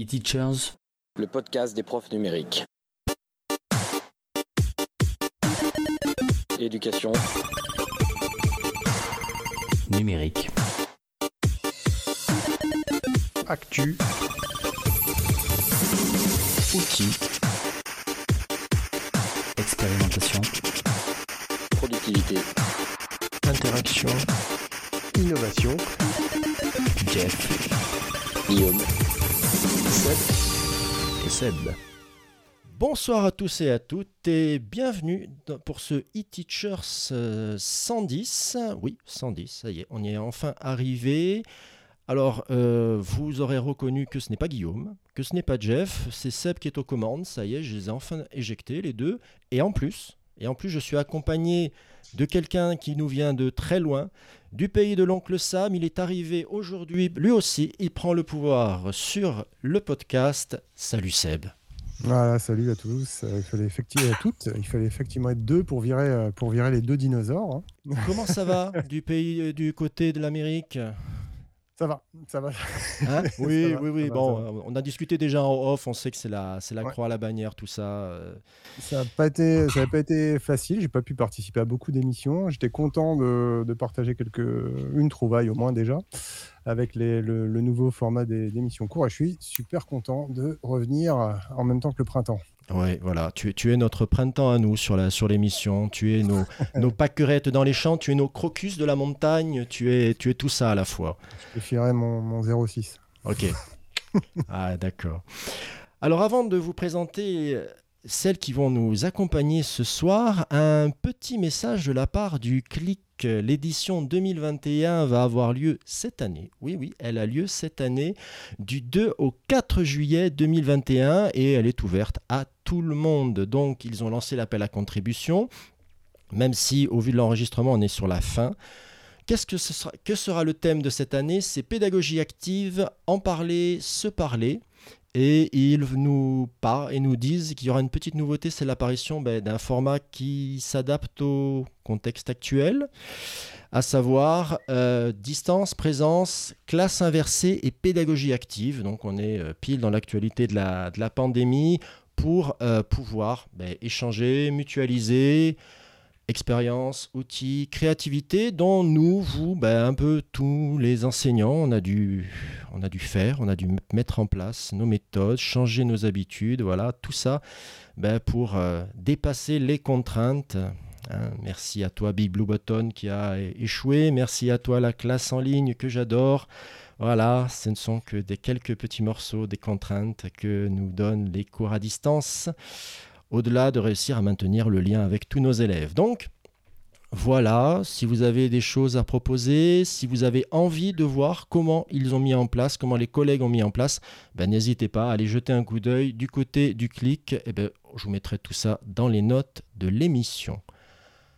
E-Teachers, le podcast des profs numériques. Éducation numérique. Actu. Outils. Expérimentation. Productivité. Interaction. Innovation. Jeff. Guillaume. Et. Bonsoir à tous et à toutes et bienvenue pour ce e-Teachers euh, 110. Oui, 110, ça y est, on y est enfin arrivé. Alors, euh, vous aurez reconnu que ce n'est pas Guillaume, que ce n'est pas Jeff, c'est Seb qui est aux commandes, ça y est, je les ai enfin éjectés les deux. Et en plus, et en plus je suis accompagné de quelqu'un qui nous vient de très loin, du pays de l'oncle Sam. Il est arrivé aujourd'hui, lui aussi, il prend le pouvoir sur le podcast. Salut Seb. Voilà, salut à tous. Euh, il fallait effectivement à toutes. Il fallait effectivement être deux pour virer, euh, pour virer les deux dinosaures. hein. Comment ça va du pays euh, du côté de l'Amérique? Ça va, ça va. Hein Oui, va, oui, oui. bon, va. on a discuté déjà en off. On sait que c'est la, c'est la Ouais. croix à la bannière, tout ça. euh. Ça n'a pas été, ça a pas été facile. J'ai pas pu participer à beaucoup d'émissions. J'étais content de, de partager quelques, une trouvaille au moins déjà, avec les- le, le nouveau format des, d'émissions courtes. Et je suis super content de revenir en même temps que le printemps. Ouais, voilà. Tu, es- tu es notre printemps à nous sur la, sur l'émission. Tu es nos, nos pâquerettes dans les champs. Tu es nos crocus de la montagne. Tu es, tu es tout ça à la fois. Je filerai mon, mon 06. Ok. ah, d'accord. Alors, avant de vous présenter euh, celles qui vont nous accompagner ce soir, un petit message de la part du CLIC. L'édition 2021 va avoir lieu cette année. Oui, oui, elle a lieu cette année du 2 au 4 juillet 2021 et elle est ouverte à tout le monde. Donc, ils ont lancé l'appel à contribution, même si au vu de l'enregistrement, on est sur la fin. Qu'est-ce que, sera le thème de cette année? C'est pédagogie active, en parler, se parler. Et ils nous parlent et nous disent qu'il y aura une petite nouveauté, c'est l'apparition ben, d'un format qui s'adapte au contexte actuel, à savoir euh, distance, présence, classe inversée et pédagogie active. Donc on est euh, pile dans l'actualité de la, de la pandémie pour euh, pouvoir ben, échanger, mutualiser, expérience, outils, créativité dont nous, vous, ben, un peu tous les enseignants, on a, dû, on a dû faire, on a dû mettre en place nos méthodes, changer nos habitudes, voilà, tout ça ben, pour euh, dépasser les contraintes. hein. merci à toi Big Blue Button qui a échoué, merci à toi la classe en ligne que j'adore. Voilà, ce ne sont que des quelques petits morceaux des contraintes que nous donnent les cours à distance au-delà de réussir à maintenir le lien avec tous nos élèves. Donc, voilà, si vous avez des choses à proposer, si vous avez envie de voir comment ils ont mis en place, comment les collègues ont mis en place, ben, n'hésitez pas à aller jeter un coup d'œil du côté du clic. Et ben, je vous mettrai tout ça dans les notes de l'émission.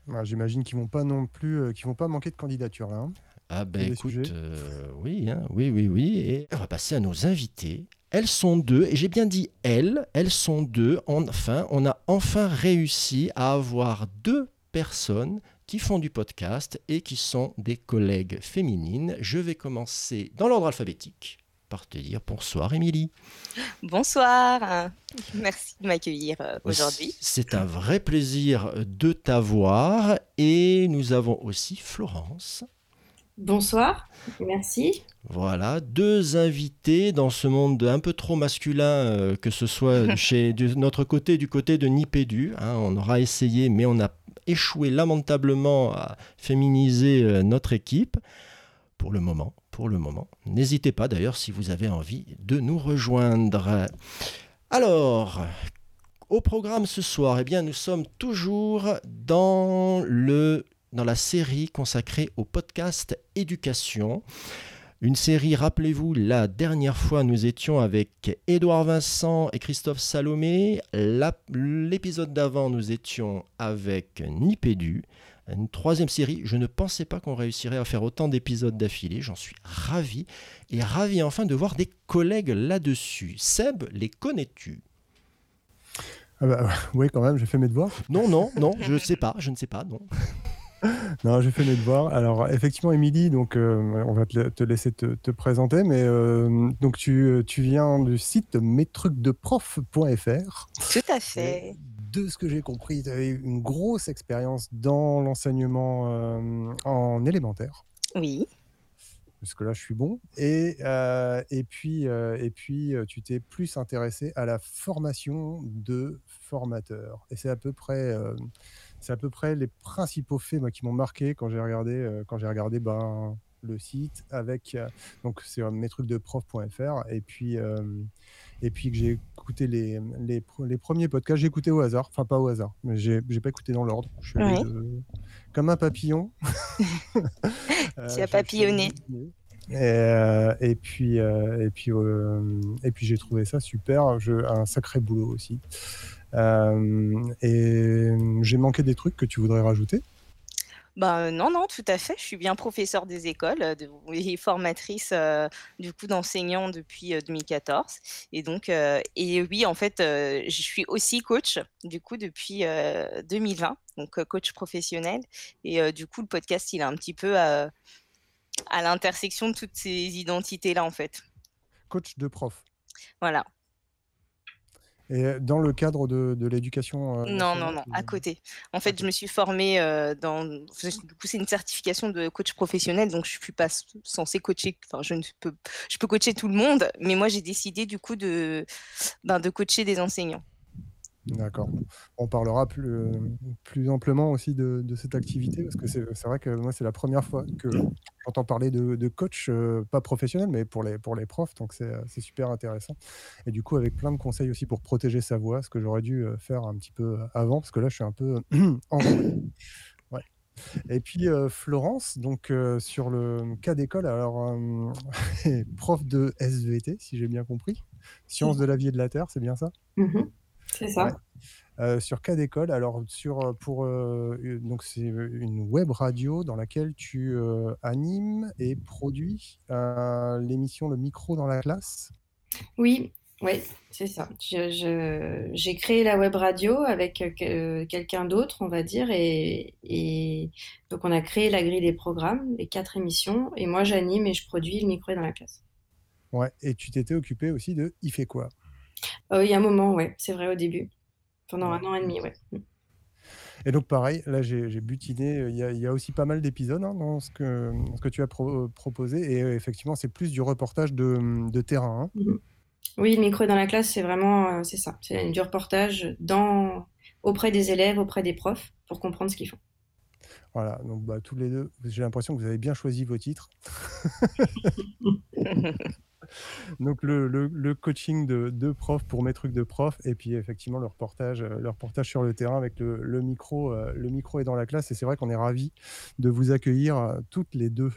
Voilà, J'imagine qu'ils vont pas non plus, euh, qu'ils vont pas manquer de candidatures là. hein. Ah ben écoute, euh, oui, hein, oui, oui, oui. Et on va passer à nos invités. Elles sont deux, et j'ai bien dit elles, elles sont deux. Enfin, on a enfin réussi à avoir deux personnes qui font du podcast et qui sont des collègues féminines. Je vais commencer dans l'ordre alphabétique par te dire bonsoir Émilie. Bonsoir, merci de m'accueillir euh, aujourd'hui. C'est un vrai plaisir de t'avoir et nous avons aussi Florence. Bonsoir, merci. Voilà, deux invités dans ce monde un peu trop masculin, euh, que ce soit chez de notre côté, du côté de Nipédu. hein. on aura essayé, mais on a échoué lamentablement à féminiser euh, notre équipe. Pour le moment, pour le moment. N'hésitez pas d'ailleurs si vous avez envie de nous rejoindre. Alors, au programme ce soir, eh bien, nous sommes toujours dans, le, dans la série consacrée au podcast éducation. Une série, rappelez-vous, la dernière fois nous étions avec Édouard Vincent et Christophe Salomé. L'épisode d'avant, nous étions avec Nipédu. Une troisième série, je ne pensais pas qu'on réussirait à faire autant d'épisodes d'affilée. J'en suis ravi. Et ravi enfin de voir des collègues là-dessus. Seb, les connais-tu? Ah bah, oui, quand même, j'ai fait mes devoirs. Non, non, non, je ne sais pas, je ne sais pas, non. Non, j'ai fait mes devoirs. Alors, effectivement, Émilie, donc, euh, on va te, laisser te, te présenter, mais euh, donc tu, tu viens du site mestrucsdeprof.fr. Tout à fait. De ce que j'ai compris, tu avais une grosse expérience dans l'enseignement euh, en élémentaire. Oui. Parce que là, je suis bon. Et, et puis, et puis tu t'es plus intéressé à la formation de formateurs. Et c'est à peu près, c'est à peu près les principaux faits moi, qui m'ont marqué quand j'ai regardé, euh, quand j'ai regardé ben, le site avec euh, donc c'est euh, mestrucsdeprof.fr et puis euh, et puis que j'ai écouté les, les, premiers podcasts. J'ai écouté au hasard, enfin pas au hasard, mais j'ai pas écouté dans l'ordre. Je suis Ouais. de- comme un papillon. Tu as papillonné. et, euh, et puis, euh, et puis, euh, et puis j'ai trouvé ça super. Je- un sacré boulot aussi. Euh, et j'ai manqué des trucs que tu voudrais rajouter? Ben, euh, non, non, tout à fait. Je suis bien professeure des écoles euh, de, et formatrice euh, du coup d'enseignants depuis euh, 2014. Et donc, euh, et oui, en fait, euh, je suis aussi coach du coup depuis euh, 2020, donc euh, coach professionnel. Et euh, du coup, le podcast, il est un petit peu euh, à l'intersection de toutes ces identités-là, en fait. Coach de prof. Voilà. Et dans le cadre de, de l'éducation. euh, Non, non, non, à côté. En fait, je me suis formée euh, dans. Du coup, c'est une certification de coach professionnel, donc je suis pas censée coacher. Enfin, je ne peux, je peux coacher tout le monde, mais moi, j'ai décidé du coup de, ben, de coacher des enseignants. D'accord. On parlera plus, euh, plus amplement aussi de, cette activité parce que c'est vrai que moi, c'est la première fois que j'entends parler de, coach, euh, pas professionnel, mais pour les, pour les profs. Donc, c'est euh, c'est super intéressant. Et du coup, avec plein de conseils aussi pour protéger sa voix, ce que j'aurais dû faire un petit peu avant parce que là, je suis un peu enroué. Ouais. Et puis, Florence, donc sur le cas d'école, alors, prof de SVT, si j'ai bien compris, sciences de la vie et de la terre, c'est bien ça? Mhm. C'est ça. Ouais. Euh, sur cas d'école, alors sur euh, pour euh, donc c'est une web radio dans laquelle tu euh, animes et produis l'émission Le micro dans la classe. Oui, oui, c'est ça. J'ai créé la web radio avec que- quelqu'un d'autre, on va dire, et, et donc on a créé la grille des programmes, les quatre émissions, et moi j'anime et je produis le micro dans la classe. Ouais. Et tu t'étais occupé aussi de Il fait quoi? Euh, il y a un moment, ouais, c'est vrai au début, pendant un an et demi, ouais. Et donc pareil, là j'ai butiné. Il y, a, il y a aussi pas mal d'épisodes hein, dans ce que dans ce que tu as pro- proposé. Et euh, effectivement, c'est plus du reportage de, de terrain. hein. Mhm. Oui, le micro dans la classe, c'est vraiment, euh, c'est ça, c'est du reportage dans, auprès des élèves, auprès des profs, pour comprendre ce qu'ils font. Voilà. Donc bah, tous les deux, j'ai l'impression que vous avez bien choisi vos titres. Donc le, le- le coaching de, de prof pour mes trucs de prof et puis effectivement le reportage, euh, le reportage sur le terrain avec le, le micro, euh, le micro est dans la classe et c'est vrai qu'on est ravis de vous accueillir euh, toutes les deux.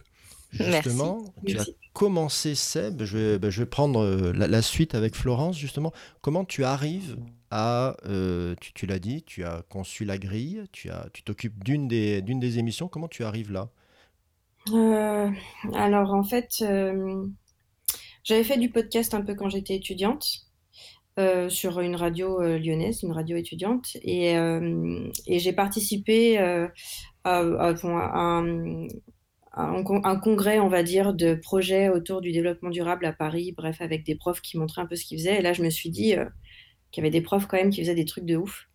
Merci. Justement, tu as commencé, Seb. Je vais, ben, je vais prendre la, la suite avec Florence, justement. Comment tu arrives à. euh, tu tu l'as dit, tu as conçu la grille, tu as, tu t'occupes d'une des, d'une des émissions. Comment tu arrives là? Euh, alors en fait, euh, j'avais fait du podcast un peu quand j'étais étudiante euh, sur une radio euh, lyonnaise, une radio étudiante, et, euh, j'ai participé à, un, à un con- un congrès, on va dire, de projets autour du développement durable à Paris, bref, avec des profs qui montraient un peu ce qu'ils faisaient. Et là, je me suis dit qu'il y avait des profs quand même qui faisaient des trucs de ouf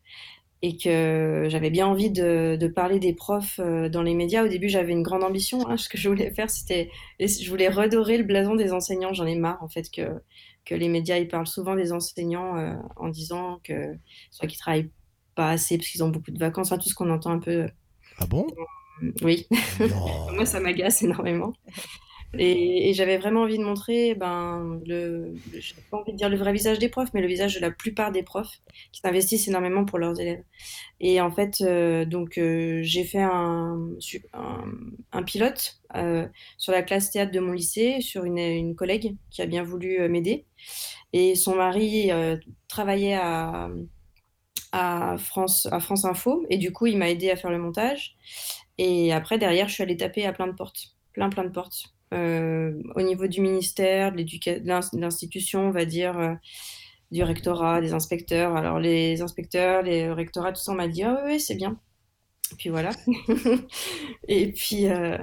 et que j'avais bien envie de, de parler des profs euh, dans les médias. Au début, j'avais une grande ambition. hein. Ce que je voulais faire, c'était, je voulais redorer le blason des enseignants. J'en ai marre, en fait, que, que les médias, ils parlent souvent des enseignants euh, en disant que soit qu'ils travaillent pas assez parce qu'ils ont beaucoup de vacances, enfin, tout ce qu'on entend un peu. Ah bon? Oui, moi, ça m'agace énormément. Et, j'avais vraiment envie de montrer, ben, le, j'ai pas envie de dire le vrai visage des profs, mais le visage de la plupart des profs qui s'investissent énormément pour leurs élèves. Et en fait, euh, donc, euh, j'ai fait un, pilote euh, sur la classe théâtre de mon lycée, sur une, collègue qui a bien voulu m'aider. Et son mari travaillait à, à France, à France Info, et du coup, il m'a aidé à faire le montage. Et après, derrière, je suis allée taper à plein de portes, plein, plein de portes. Euh, au niveau du ministère, de de de l'institution, on va dire, euh, du rectorat, des inspecteurs. Alors, les inspecteurs, les rectorats, tout ça, on m'a dit, ah oui, oui, c'est bien. puis voilà. et puis euh,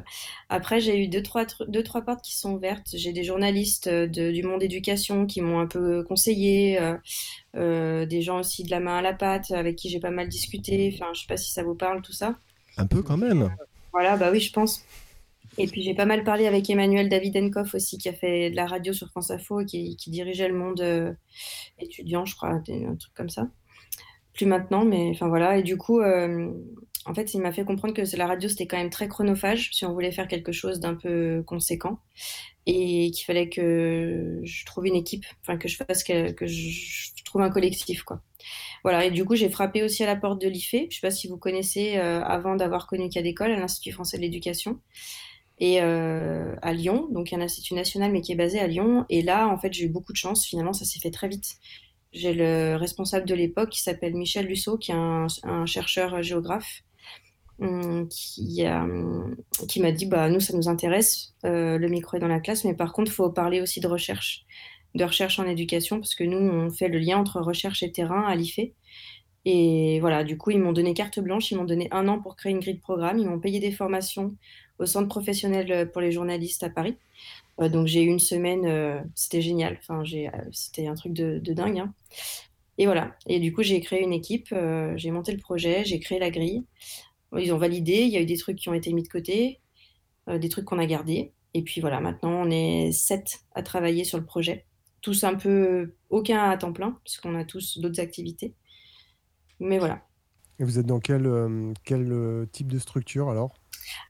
après, j'ai eu deux trois, deux, trois portes qui sont ouvertes. J'ai des journalistes euh, du monde éducation qui m'ont un peu conseillé, euh, des gens aussi de la main à la pâte avec qui j'ai pas mal discuté. Enfin, je sais pas si ça vous parle tout ça. Un peu quand même. Voilà, bah oui, je pense. Et puis j'ai pas mal parlé avec Emmanuel Davidenkoff aussi, qui a fait de la radio sur France Info et qui, dirigeait le monde étudiant, je crois, un truc comme ça plus maintenant, mais enfin voilà. Et du coup, en fait, il m'a fait comprendre que la radio, c'était quand même très chronophage si on voulait faire quelque chose d'un peu conséquent. Et qu'il fallait que je trouve une équipe, enfin que je fasse, que, je, trouve un collectif, quoi. Voilà, et du coup, j'ai frappé aussi à la porte de l'IFE. Je ne sais pas si vous connaissez, euh, avant d'avoir connu d'école à l'Institut français de l'éducation. Et euh, à Lyon, donc un institut national, mais qui est basé à Lyon. Et là, en fait, j'ai eu beaucoup de chance. Finalement, ça s'est fait très vite. J'ai le responsable de l'époque qui s'appelle Michel Lusso, qui est un, chercheur géographe Hum, qui, qui m'a dit bah nous ça nous intéresse euh, le micro est dans la classe mais par contre il faut parler aussi de recherche de recherche en éducation parce que nous on fait le lien entre recherche et terrain à l'IFE et voilà du coup ils m'ont donné carte blanche ils m'ont donné un an pour créer une grille de programme ils m'ont payé des formations au centre professionnel pour les journalistes à Paris euh, donc j'ai eu une semaine euh, c'était génial enfin j'ai c'était un truc de, dingue hein. et voilà et du coup j'ai créé une équipe j'ai monté le projet j'ai créé la grille ils ont validé, il y a eu des trucs qui ont été mis de côté, euh, des trucs qu'on a gardés. Et puis voilà, maintenant on est sept à travailler sur le projet. Tous un peu, aucun à temps plein, parce qu'on a tous d'autres activités. Mais voilà. Et vous êtes dans quel, euh, quel euh, type de structure alors?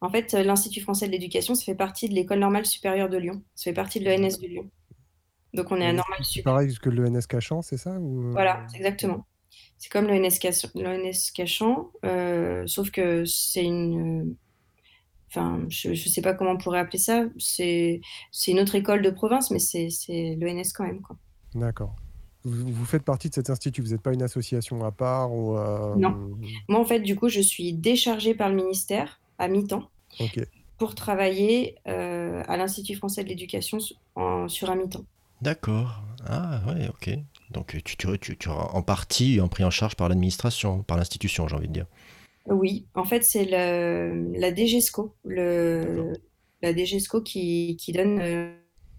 En fait, l'Institut français de l'éducation, ça fait partie de l'École normale supérieure de Lyon. Ça fait partie de l'ENS de Lyon. Donc on est à Normal C'est pareil que l'ENS Cachan, c'est ça Voilà, exactement. C'est comme l'ONS Cachan, euh, sauf que c'est une. Enfin, je ne sais pas comment on pourrait appeler ça. C'est une autre école de province, mais c'est l'ONS quand même. D'accord. Vous, faites partie de cet institut, vous n'êtes pas une association à part ou, euh, Non. Moi, en fait, du coup, je suis déchargée par le ministère à mi-temps pour travailler euh, à l'Institut français de l'éducation sur un mi-temps. D'accord. Ah ouais, ok. Donc tu, tu, tu, tu en partie en pris en charge par l'administration, par l'institution, j'ai envie de dire. Oui, en fait, c'est la DGESCO, le, la DGESCO qui, qui donne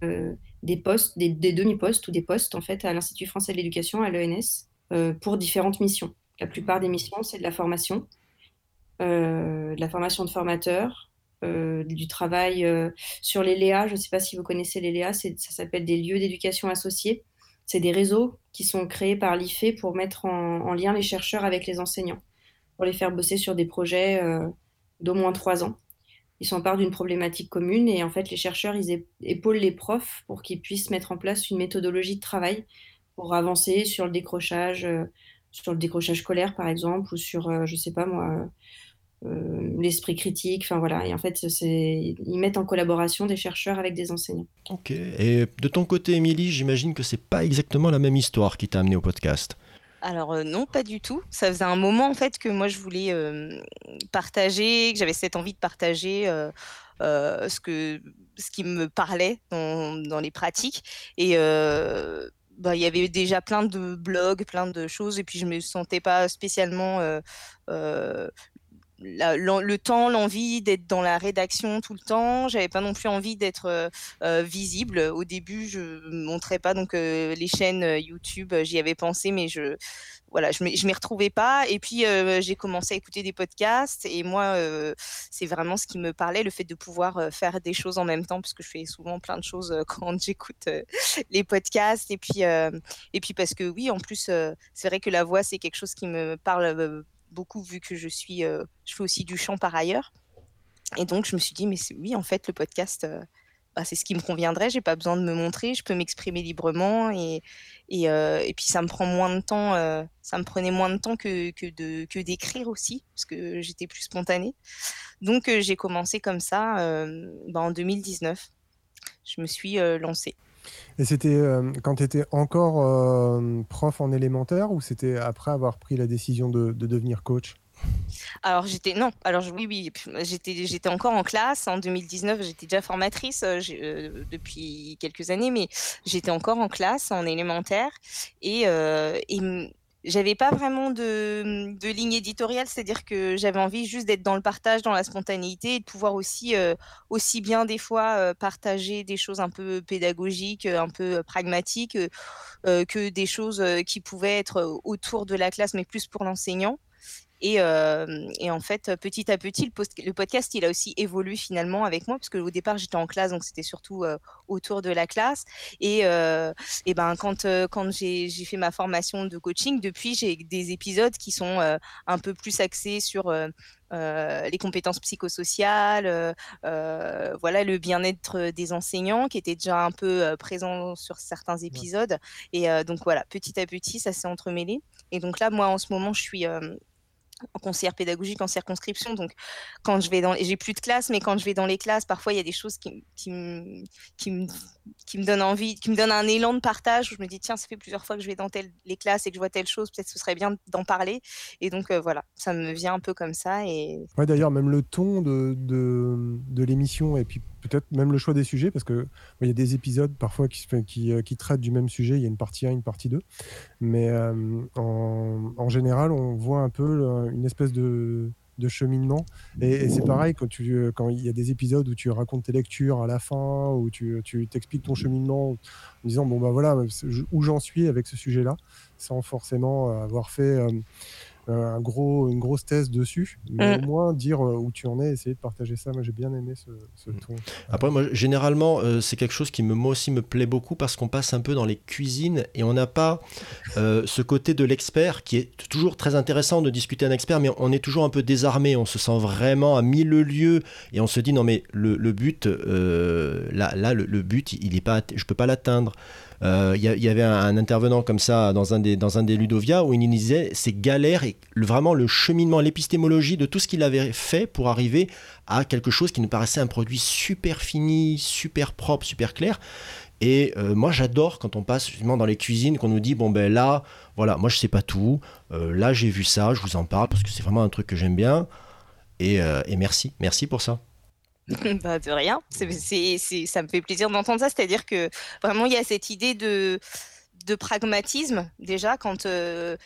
euh, des postes, des, demi-postes ou des postes en fait à l'Institut français de l'éducation, à l'ENS, euh, pour différentes missions. La plupart des missions, c'est de la formation, de la formation de formateurs, du travail sur les LEA. Je ne sais pas si vous connaissez les LEA, ça s'appelle des lieux d'éducation associés c'est des réseaux qui sont créés par l'IFE pour mettre en, lien les chercheurs avec les enseignants, pour les faire bosser sur des projets euh, d'au moins trois ans. Ils s'emparent d'une problématique commune et en fait les chercheurs ils épaulent les profs pour qu'ils puissent mettre en place une méthodologie de travail pour avancer sur le décrochage, euh, sur le décrochage scolaire par exemple ou sur euh, je sais pas moi euh, l'esprit critique, enfin voilà. Et en fait, ils mettent en collaboration des chercheurs avec des enseignants. Ok. Et de ton côté, Émilie, j'imagine que c'est pas exactement la même histoire qui t'a amené au podcast. Alors euh, non, pas du tout. Ça faisait un moment en fait que moi je voulais euh, partager, que j'avais cette envie de partager ce que ce qui me parlait dans, les pratiques et bah, il y avait déjà plein de blogs, plein de choses, et puis je me sentais pas spécialement le temps, l'envie d'être dans la rédaction tout le temps. J'avais pas non plus envie d'être euh, euh, visible. Au début, je montrais pas donc euh, les chaînes YouTube. J'y avais pensé, mais je voilà, je m'y retrouvais pas. Et puis j'ai commencé à écouter des podcasts. Et moi, c'est vraiment ce qui me parlait, le fait de pouvoir faire des choses en même temps, parce que je fais souvent plein de choses quand j'écoute les podcasts. Et puis et puis parce que oui, en plus, c'est vrai que la voix, c'est quelque chose qui me parle beaucoup vu que je suis, euh, je fais aussi du chant par ailleurs. Et donc je me suis dit, mais oui, en fait, le podcast, euh, bah, c'est ce qui me conviendrait. J'ai pas besoin de me montrer, je peux m'exprimer librement et, et, euh, et, puis ça me prend moins de temps, ça me prenait moins de temps que, que de que d'écrire aussi parce que j'étais plus spontanée. Donc j'ai commencé comme ça bah, en 2019. Je me suis lancée. Et c'était euh, quand tu étais encore euh, prof en élémentaire ou c'était après avoir pris la décision de, devenir coach? Alors j'étais non, alors oui oui, j'étais j'étais encore en classe en 2019, j'étais déjà formatrice euh, depuis quelques années, mais j'étais encore en classe en élémentaire et, et j'avais pas vraiment de, ligne éditoriale, c'est-à-dire que j'avais envie juste d'être dans le partage, dans la spontanéité et de pouvoir aussi, aussi bien des fois partager des choses un peu pédagogiques, un peu pragmatiques, que des choses qui pouvaient être autour de la classe, mais plus pour l'enseignant. Et, et, en fait, petit à petit, le, le, podcast, il a aussi évolué finalement avec moi, parce qu'au départ, j'étais en classe, donc c'était surtout autour de la classe. Et, et ben, quand, quand j'ai fait ma formation de coaching, depuis, j'ai des épisodes qui sont un peu plus axés sur les compétences psychosociales, voilà, le bien-être des enseignants, qui était déjà un peu présent sur certains épisodes. Et donc voilà, petit à petit, ça s'est entremêlé. Et donc là, moi, en ce moment, je suis en conseillère pédagogique en circonscription. Donc, quand je vais dans, j'ai plus de classe, mais quand je vais dans les classes, parfois il y a des choses qui, me, qui, qui me donnent envie, qui me donnent un élan de partage où je me dis tiens, ça fait plusieurs fois que je vais dans telle, les classes et que je vois telle chose, peut-être ce serait bien d'en parler. Et donc euh, voilà, ça me vient un peu comme ça. Et ouais, d'ailleurs, même le ton de, de, de l'émission et puis peut-être même le choix des sujets, parce qu'il il y a des épisodes parfois euh, qui, traitent du même sujet, il y a une partie 1, une partie 2, mais euh, en, général, on voit un peu une espèce de, cheminement. Et, c'est pareil quand, il y a des épisodes où tu racontes tes lectures à la fin, où tu, t'expliques ton cheminement en disant, bon, bah voilà, où j'en suis avec ce sujet-là, sans forcément avoir fait... Euh, un gros, une grosse thèse dessus, mais mm. au moins dire euh, où tu en es, essayer de partager ça. Moi, j'ai bien aimé ce, ce mm. ton. Après, moi, généralement, euh, c'est quelque chose qui me, moi aussi me plaît beaucoup parce qu'on passe un peu dans les cuisines et on n'a pas euh, ce côté de l'expert qui est toujours très intéressant de discuter un expert, mais on est toujours un peu désarmé. On se sent vraiment à mille lieues et on se dit non, mais le, le but, là, là le, le, but, il est pas, je peux pas l'atteindre. Il euh, y, avait un, intervenant comme ça dans un des, dans un des Ludovia où il nous disait ces galères et vraiment le cheminement, l'épistémologie de tout ce qu'il avait fait pour arriver à quelque chose qui nous paraissait un produit super fini, super propre, super clair. Et euh, moi, j'adore quand on passe justement dans les cuisines, qu'on nous dit bon ben là, voilà, moi je sais pas tout. Euh, là, j'ai vu ça, je vous en parle parce que c'est vraiment un truc que j'aime bien. Et merci, merci pour ça. bah, de rien. Ça me fait plaisir d'entendre ça. C'est-à-dire que vraiment, il y a cette idée de, de pragmatisme, déjà, quand, euh,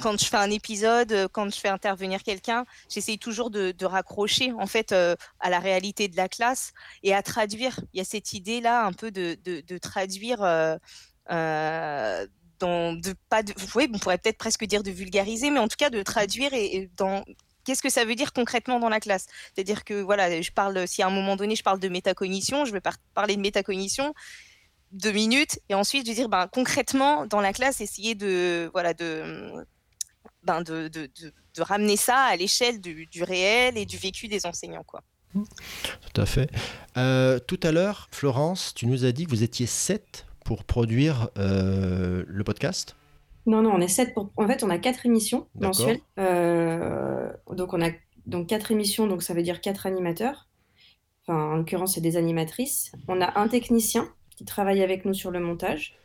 quand je fais un épisode, quand je fais intervenir quelqu'un, j'essaye toujours de, de, raccrocher, en fait, euh, à la réalité de la classe et à traduire. Il y a cette idée-là, un peu de, de, de traduire. Euh, dans, de pas de, oui, on pourrait peut-être presque dire de vulgariser, mais en tout cas de traduire et, et dans qu'est-ce que ça veut dire concrètement dans la classe? C'est-à-dire que voilà, je parle, si à un moment donné je parle de métacognition, je vais parler de métacognition deux minutes et ensuite je vais dire ben, concrètement dans la classe essayer de voilà de ben, de, de, de, ramener ça à l'échelle du, réel et du vécu des enseignants quoi. Tout à fait. Euh, tout à l'heure, Florence, tu nous as dit que vous étiez sept pour produire euh, le podcast. Non, non, on est sept pour. En fait, on a quatre émissions mensuelles. Euh, donc, on a donc quatre émissions, donc ça veut dire quatre animateurs. Enfin, en l'occurrence, c'est des animatrices. On a un technicien qui travaille avec nous sur le montage.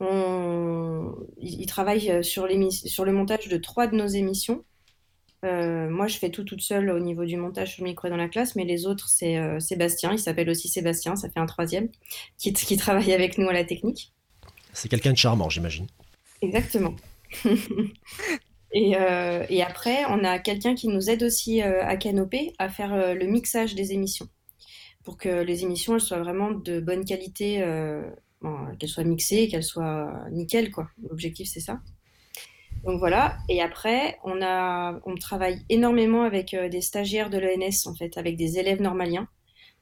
On... Il, travaille euh, sur, sur le montage de trois de nos émissions. Euh, moi, je fais tout toute seule au niveau du montage sur le micro et dans la classe, mais les autres, c'est Sébastien. Il s'appelle aussi Sébastien, ça fait un troisième, qui, qui travaille avec nous à la technique. C'est quelqu'un de charmant, j'imagine. Exactement. Euh, et, après, on a quelqu'un qui nous aide aussi euh, à Canopé à faire euh, le mixage des émissions. Pour que les émissions soient vraiment de bonne qualité, qu'elles soient mixées, qu'elles soient nickel. L'objectif, c'est ça. Donc voilà. Et après, on, a, on travaille énormément avec des stagiaires de l'ENS, en fait, avec des élèves normaliens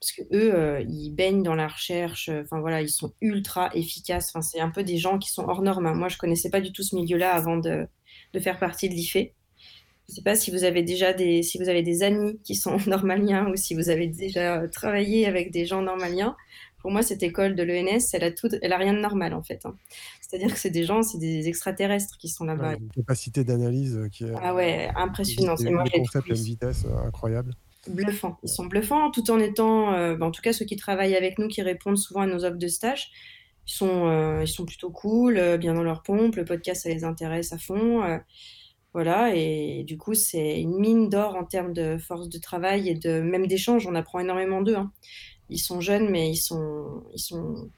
parce que eux, euh, ils baignent dans la recherche. Euh, enfin voilà, ils sont ultra efficaces. Enfin, c'est un peu des gens qui sont hors normes. Hein. Moi, je connaissais pas du tout ce milieu-là avant de, de, faire partie de l'IFE. Je sais pas si vous avez déjà des, si vous avez des amis qui sont normaliens ou si vous avez déjà travaillé avec des gens normaliens. Pour moi, cette école de l'ENS, elle a tout, elle a rien de normal en fait. Hein. C'est-à-dire que c'est des gens, c'est des extraterrestres qui sont là-bas. une capacité d'analyse qui est ah ouais, impressionnant. C'est moi, concept à une vitesse euh, incroyable bluffants. Ils sont bluffants tout en étant, euh, bah, en tout cas ceux qui travaillent avec nous, qui répondent souvent à nos offres de stage, ils sont, euh, ils sont plutôt cool, euh, bien dans leur pompe, le podcast ça les intéresse à fond. voilà, et du coup c'est une mine d'or en termes de force de travail et de même d'échange, on apprend énormément d'eux. Hein. Ils sont jeunes, mais ils sont, ils sont,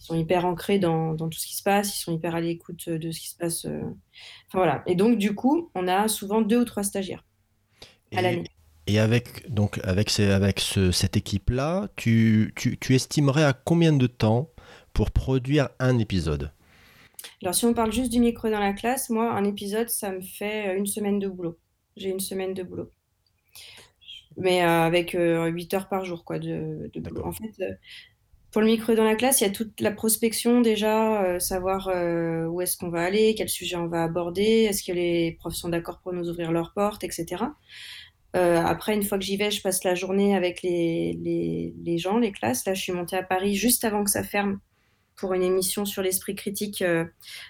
ils sont hyper ancrés dans, dans, tout ce qui se passe, ils sont hyper à l'écoute de ce qui se passe. Enfin voilà. Et donc du coup, on a souvent deux ou trois stagiaires à l'année. Et avec, donc, avec, ces, avec ce, cette équipe-là, tu, tu, tu, estimerais à combien de temps pour produire un épisode? Alors, si on parle juste du micro dans la classe, moi, un épisode, ça me fait une semaine de boulot. J'ai une semaine de boulot. Mais euh, avec euh, 8 heures par jour, quoi, de, de boulot. En fait, euh, pour le micro dans la classe, il y a toute la prospection déjà, euh, savoir où est-ce qu'on va aller, quel sujet on va aborder, est-ce que les profs sont d'accord pour nous ouvrir leurs portes, etc. Euh, après, une fois que j'y vais, je passe la journée avec les, les, les, gens, les classes. Là, je suis montée à Paris juste avant que ça ferme pour une émission sur l'esprit critique euh,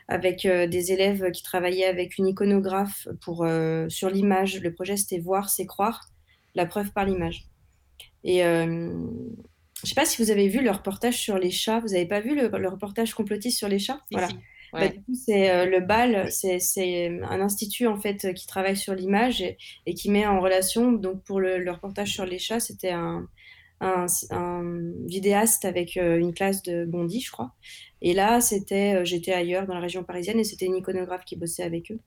avec euh, des élèves qui travaillaient avec une iconographe pour, sur l'image. Le projet, c'était Voir, c'est croire, la preuve par l'image. Et je ne sais pas si vous avez vu le reportage sur les chats. Vous n'avez pas vu le, le, reportage complotiste sur les chats? Voilà. Si. Ouais. Bah, du coup, c'est euh, le BAL, c'est un institut en fait qui travaille sur l'image et, et, qui met en relation. Donc pour le, le reportage sur les chats, c'était un, un, un, vidéaste avec euh, une classe de Bondy, je crois. Et là, c'était, euh, j'étais ailleurs dans la région parisienne et c'était une iconographe qui bossait avec eux.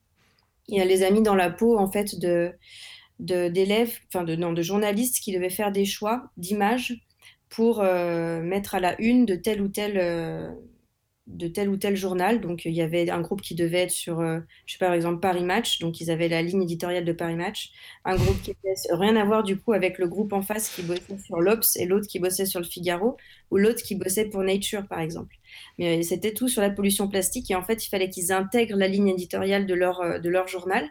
Et elle les a mis dans la peau en fait de d'élèves, enfin de non, de journalistes qui devaient faire des choix d'images pour euh, mettre à la une de tel ou tel de tel ou tel journal. Donc, il y avait un groupe qui devait être sur, euh, je sais pas, par exemple, Paris Match. Donc, ils avaient la ligne éditoriale de Paris Match. Un groupe qui était rien à voir, du coup, avec le groupe en face qui bossait sur l'Obs et l'autre qui bossait sur le Figaro ou l'autre qui bossait pour Nature, par exemple. Mais euh, c'était tout sur la pollution plastique. Et en fait, il fallait qu'ils intègrent la ligne éditoriale de leur, euh, de leur journal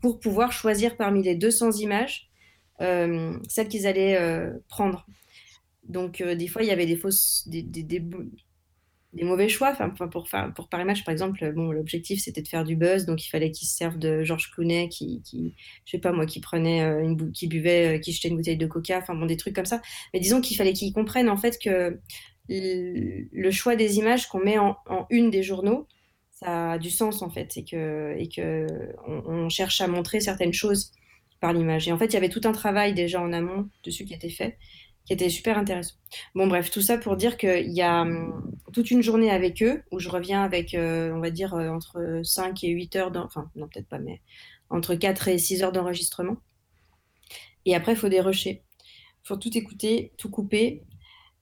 pour pouvoir choisir parmi les 200 images euh, celles qu'ils allaient prendre. Donc, des fois, il y avait des fausses, des, des mauvais choix. Enfin, pour, Paris Match, par exemple, l'objectif c'était de faire du buzz, donc il fallait qu'ils se servent de Georges Clooney qui, je sais pas moi, qui prenait une qui buvait, qui jetait une bouteille de coca, enfin bon, des trucs comme ça. Mais disons qu'il fallait qu'ils comprennent en fait que le choix des images qu'on met en, une des journaux, ça a du sens en fait, et que, cherche à montrer certaines choses par l'image. Et en fait, il y avait tout un travail déjà en amont dessus qui était fait qui était super intéressant. Bon, bref, tout ça pour dire qu'il y a hum, toute une journée avec eux où je reviens avec, euh, on va dire, euh, entre 5 et 8 heures, enfin, non, peut-être pas, mais entre 4 et 6 heures d'enregistrement. Et après, il faut dérocher. Il faut tout écouter, tout couper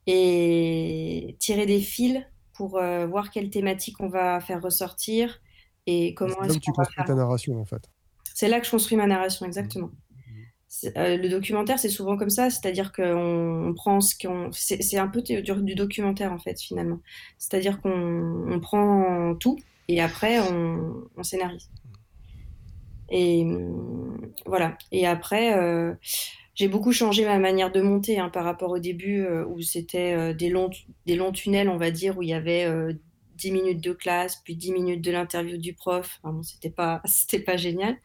et tirer des fils pour euh, voir quelle thématique on va faire ressortir et comment est-ce que tu construis ta narration, en fait. C'est là que je construis ma narration, exactement. Euh, le documentaire, c'est souvent comme ça, c'est-à-dire qu'on on prend ce qu'on. C'est un peu du, du, documentaire, en fait, finalement. C'est-à-dire qu'on on prend tout et après, on, scénarise. Et voilà. Et après, euh, j'ai beaucoup changé ma manière de monter hein, par rapport au début euh, où c'était euh, des, longs, des longs tunnels, on va dire, où il y avait 10 minutes de classe, puis 10 minutes de l'interview du prof. Enfin bon, c'était pas, c'était pas génial.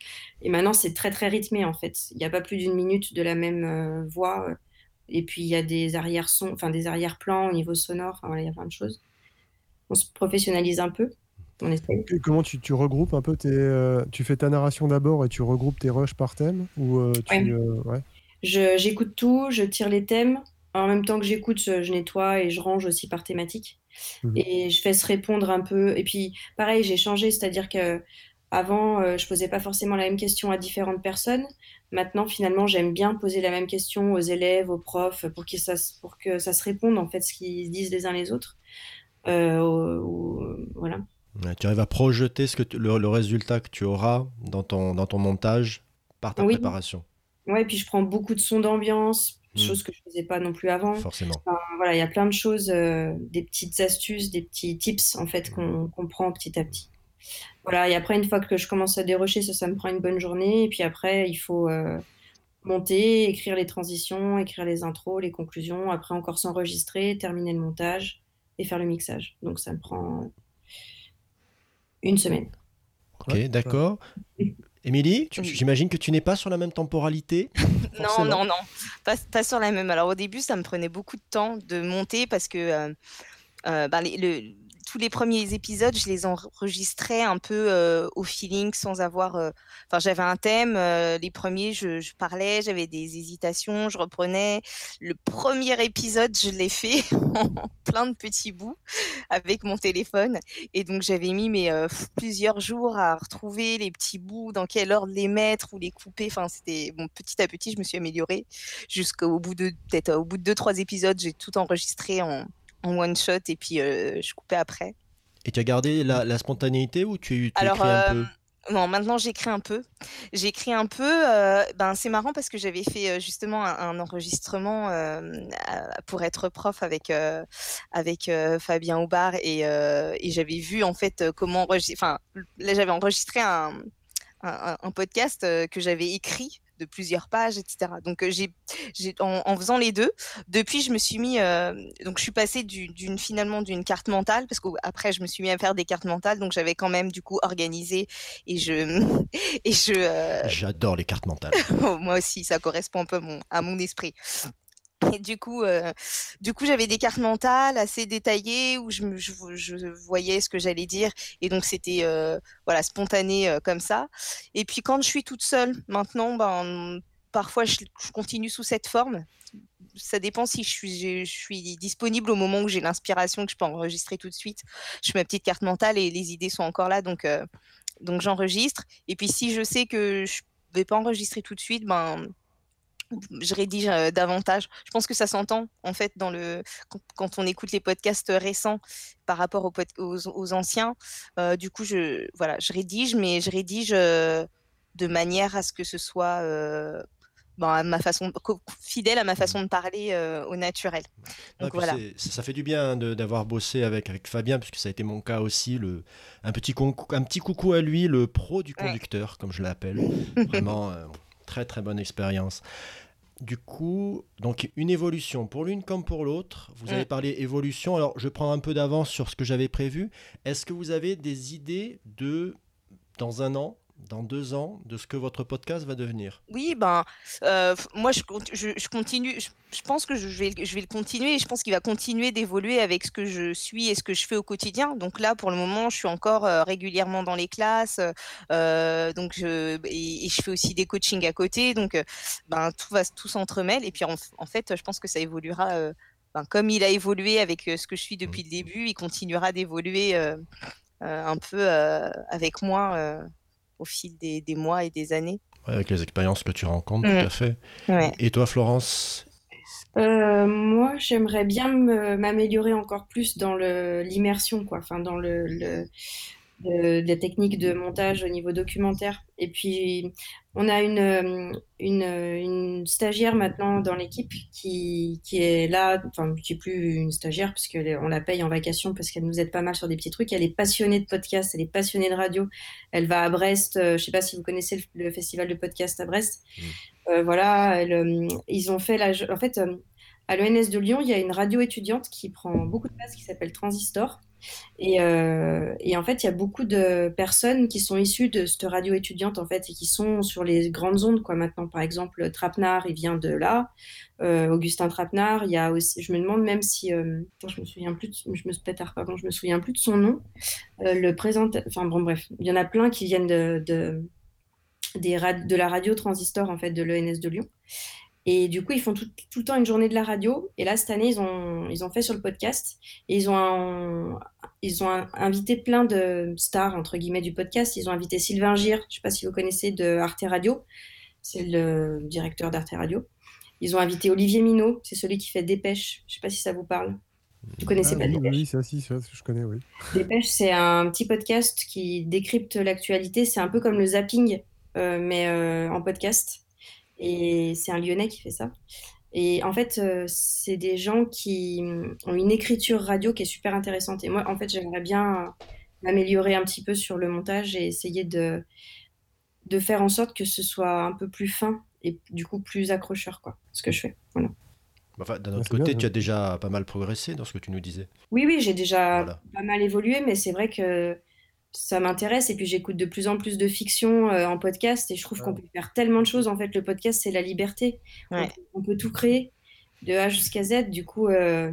Et maintenant, c'est très, très rythmé, en fait. Il n'y a pas plus d'une minute de la même euh, voix. Et puis, il y a des arrière-sons, enfin, des arrière-plans au niveau sonore. Enfin, voilà, il y a plein de choses. On se professionnalise un peu. On essaye. Et comment tu, tu, regroupes un peu tes. Euh, tu fais ta narration d'abord et tu regroupes tes rushs par thème ou euh, tu, ouais. ouais. J'écoute tout, je tire les thèmes. En même temps que j'écoute, je nettoie et je range aussi par thématique. Mmh. Et je fais se répondre un peu. Et puis, pareil, j'ai changé, c'est-à-dire que avant, euh, je posais pas forcément la même question à différentes personnes. Maintenant, finalement, j'aime bien poser la même question aux élèves, aux profs, pour que ça, pour que ça se réponde en fait ce qu'ils disent les uns les autres. Euh, ou, ou, voilà. Ouais, tu arrives à projeter ce que tu, le, le, résultat que tu auras dans ton, dans ton montage par ta oui. préparation. Ouais, et puis je prends beaucoup de sons d'ambiance, mmh. chose que je faisais pas non plus avant. Forcément. Enfin, voilà, il y a plein de choses, euh, des petites astuces, des petits tips en fait qu'on qu prend petit à petit. Voilà, et après une fois que je commence à dérocher, ça, ça me prend une bonne journée. Et puis après, il faut euh, monter, écrire les transitions, écrire les intros, les conclusions. Après encore s'enregistrer, terminer le montage et faire le mixage. Donc ça me prend une semaine. Ok, ouais, d'accord. Émilie, j'imagine que tu n'es pas sur la même temporalité Non, non, non, pas, pas, sur la même. Alors au début, ça me prenait beaucoup de temps de monter parce que euh, euh, bah, les, le, tous les premiers épisodes, je les enregistrais un peu euh, au feeling, sans avoir. euh, Enfin, j'avais un thème. euh, les premiers, je, je parlais, j'avais des hésitations, je reprenais. Le premier épisode, je l'ai fait en plein de petits bouts avec mon téléphone, et donc j'avais mis pff, plusieurs jours à retrouver les petits bouts, dans quel ordre les mettre ou les couper. Enfin, c'était bon. Petit à petit, je me suis améliorée jusqu'au bout de peut-être au bout de deux trois épisodes, j'ai tout enregistré en en one shot et puis euh, je coupais après. Et tu as gardé la, la spontanéité ou tu, tu Alors, écris un euh, peu Non, maintenant j'écris un peu. J'écris un peu. euh, ben c'est marrant parce que j'avais fait euh, justement un, un enregistrement euh, pour être prof avec euh, avec euh, Fabien Aubard et, euh, et j'avais vu en fait euh, comment enregistrer. Enfin, là j'avais enregistré un, un, podcast euh, que j'avais écrit de plusieurs pages, etc. Donc euh, j'ai, j'ai en, en faisant les deux, depuis je me suis mis, euh, donc je suis passée du- d'une finalement d'une carte mentale parce qu'après je me suis mis à faire des cartes mentales, donc j'avais quand même du coup organisé et je et je euh, J'adore les cartes mentales. moi aussi, ça correspond un peu à mon, à mon esprit. Du coup, euh, coup, j'avais des cartes mentales assez détaillées où je, voyais ce que j'allais dire et donc c'était euh, voilà spontané euh, comme ça. Et puis quand je suis toute seule, maintenant, ben parfois je, continue sous cette forme. Ça dépend si je suis, je, suis disponible au moment où j'ai l'inspiration que je peux enregistrer tout de suite. Je fais ma petite carte mentale et les idées sont encore là, donc donc j'enregistre. Et puis si je sais que je vais pas enregistrer tout de suite, ben je rédige euh, davantage. Je pense que ça s'entend en fait dans le quand, on écoute les podcasts récents par rapport aux, pod- aux, aux anciens. Euh, du coup, je voilà, je rédige, mais je rédige euh, de manière à ce que ce soit euh, ben, à ma façon fidèle à ma façon de parler euh, au naturel. Donc voilà. ça, fait du bien hein, d'avoir bossé avec, avec Fabien, puisque ça a été mon cas aussi. Le, un, petit un petit coucou à lui, le pro du Ouais. conducteur, comme je l'appelle. Vraiment, euh, très très bonne expérience. Du coup, donc une évolution pour l'une comme pour l'autre. Vous avez Mm. parlé évolution. Alors, je prends un peu d'avance sur ce que j'avais prévu. Est-ce que vous avez des idées de, dans un an, dans deux ans, de ce que votre podcast va devenir Oui, ben, euh, moi, je, je, je continue. Je, je pense que je vais, le- je vais le continuer et je pense qu'il va continuer d'évoluer avec ce que je suis et ce que je fais au quotidien. Donc là, pour le moment, je suis encore euh, régulièrement dans les classes. euh, donc je, et, et je fais aussi des coachings à côté. Donc, ben, tout va, tout s'entremêle. Et puis, en, en fait, je pense que ça évoluera. ben, comme il a évolué avec ce que je suis depuis le début, il continuera d'évoluer un peu avec moi au fil des, des mois et des années. Ouais, Avec les expériences que tu rencontres, Mm. tout à fait. Ouais. Et toi, Florence Euh, moi, j'aimerais bien m'améliorer encore plus dans le, l'immersion, quoi. Enfin, dans le, le, le- la technique de montage au niveau documentaire. Et puis, on a une, euh, une, une stagiaire maintenant dans l'équipe qui, qui est là, enfin, qui est plus une stagiaire parce qu'on la paye en vacation parce qu'elle nous aide pas mal sur des petits trucs. Elle est passionnée de podcast, elle est passionnée de radio. Elle va à Brest. euh, je sais pas si vous connaissez le, le festival de podcast à Brest. Euh, voilà, elle, euh, ils ont fait la, en fait, euh, à l'ENS de Lyon, il y a une radio étudiante qui prend beaucoup de place qui s'appelle Transistor. Et, euh, et en fait, il y a beaucoup de personnes qui sont issues de cette radio étudiante en fait et qui sont sur les grandes ondes quoi maintenant. Par exemple, Trapenard, il vient de là. Euh, Augustin Trapenard, il y a aussi. Je me demande même si, euh, attends, je me souviens plus. De, je me souviens plus de son nom. Le présentateur. Enfin bon, bref, il y en a plein qui viennent de, de des de la radio Transistor en fait de l'ENS de Lyon. Et du coup, ils font tout, tout le temps une journée de la radio. Et là, cette année, ils ont, ils ont fait sur le podcast. Et ils ont, un- ils ont un- invité plein de stars, entre guillemets, du podcast. Ils ont invité Sylvain Gire, je ne sais pas si vous connaissez, de Arte Radio. C'est le directeur d'Arte Radio. Ils ont invité Olivier Minot, c'est celui qui fait Dépêche. Je ne sais pas si ça vous parle. Vous connaissez Ah pas oui, Dépêche? oui, ça, si, ça, je connais, oui. Dépêche, c'est un petit podcast qui décrypte l'actualité. C'est un peu comme le zapping, euh, mais euh, en podcast. Et c'est un Lyonnais qui fait ça. Et en fait, euh, c'est des gens qui ont une écriture radio qui est super intéressante. Et moi, en fait, j'aimerais bien m'améliorer un petit peu sur le montage et essayer de, de faire en sorte que ce soit un peu plus fin et du coup plus accrocheur, quoi, ce que je fais. Voilà. Enfin, D'un Ah, autre côté, tu as déjà pas mal progressé dans ce que tu nous disais. Oui, oui, j'ai déjà Voilà. pas mal évolué, mais c'est vrai que ça m'intéresse. Et puis j'écoute de plus en plus de fiction euh, en podcast et je trouve qu'on peut faire tellement de choses. En fait, le podcast, c'est la liberté. On Ouais. peut- On, peut tout créer de A jusqu'à Z. Du coup, euh,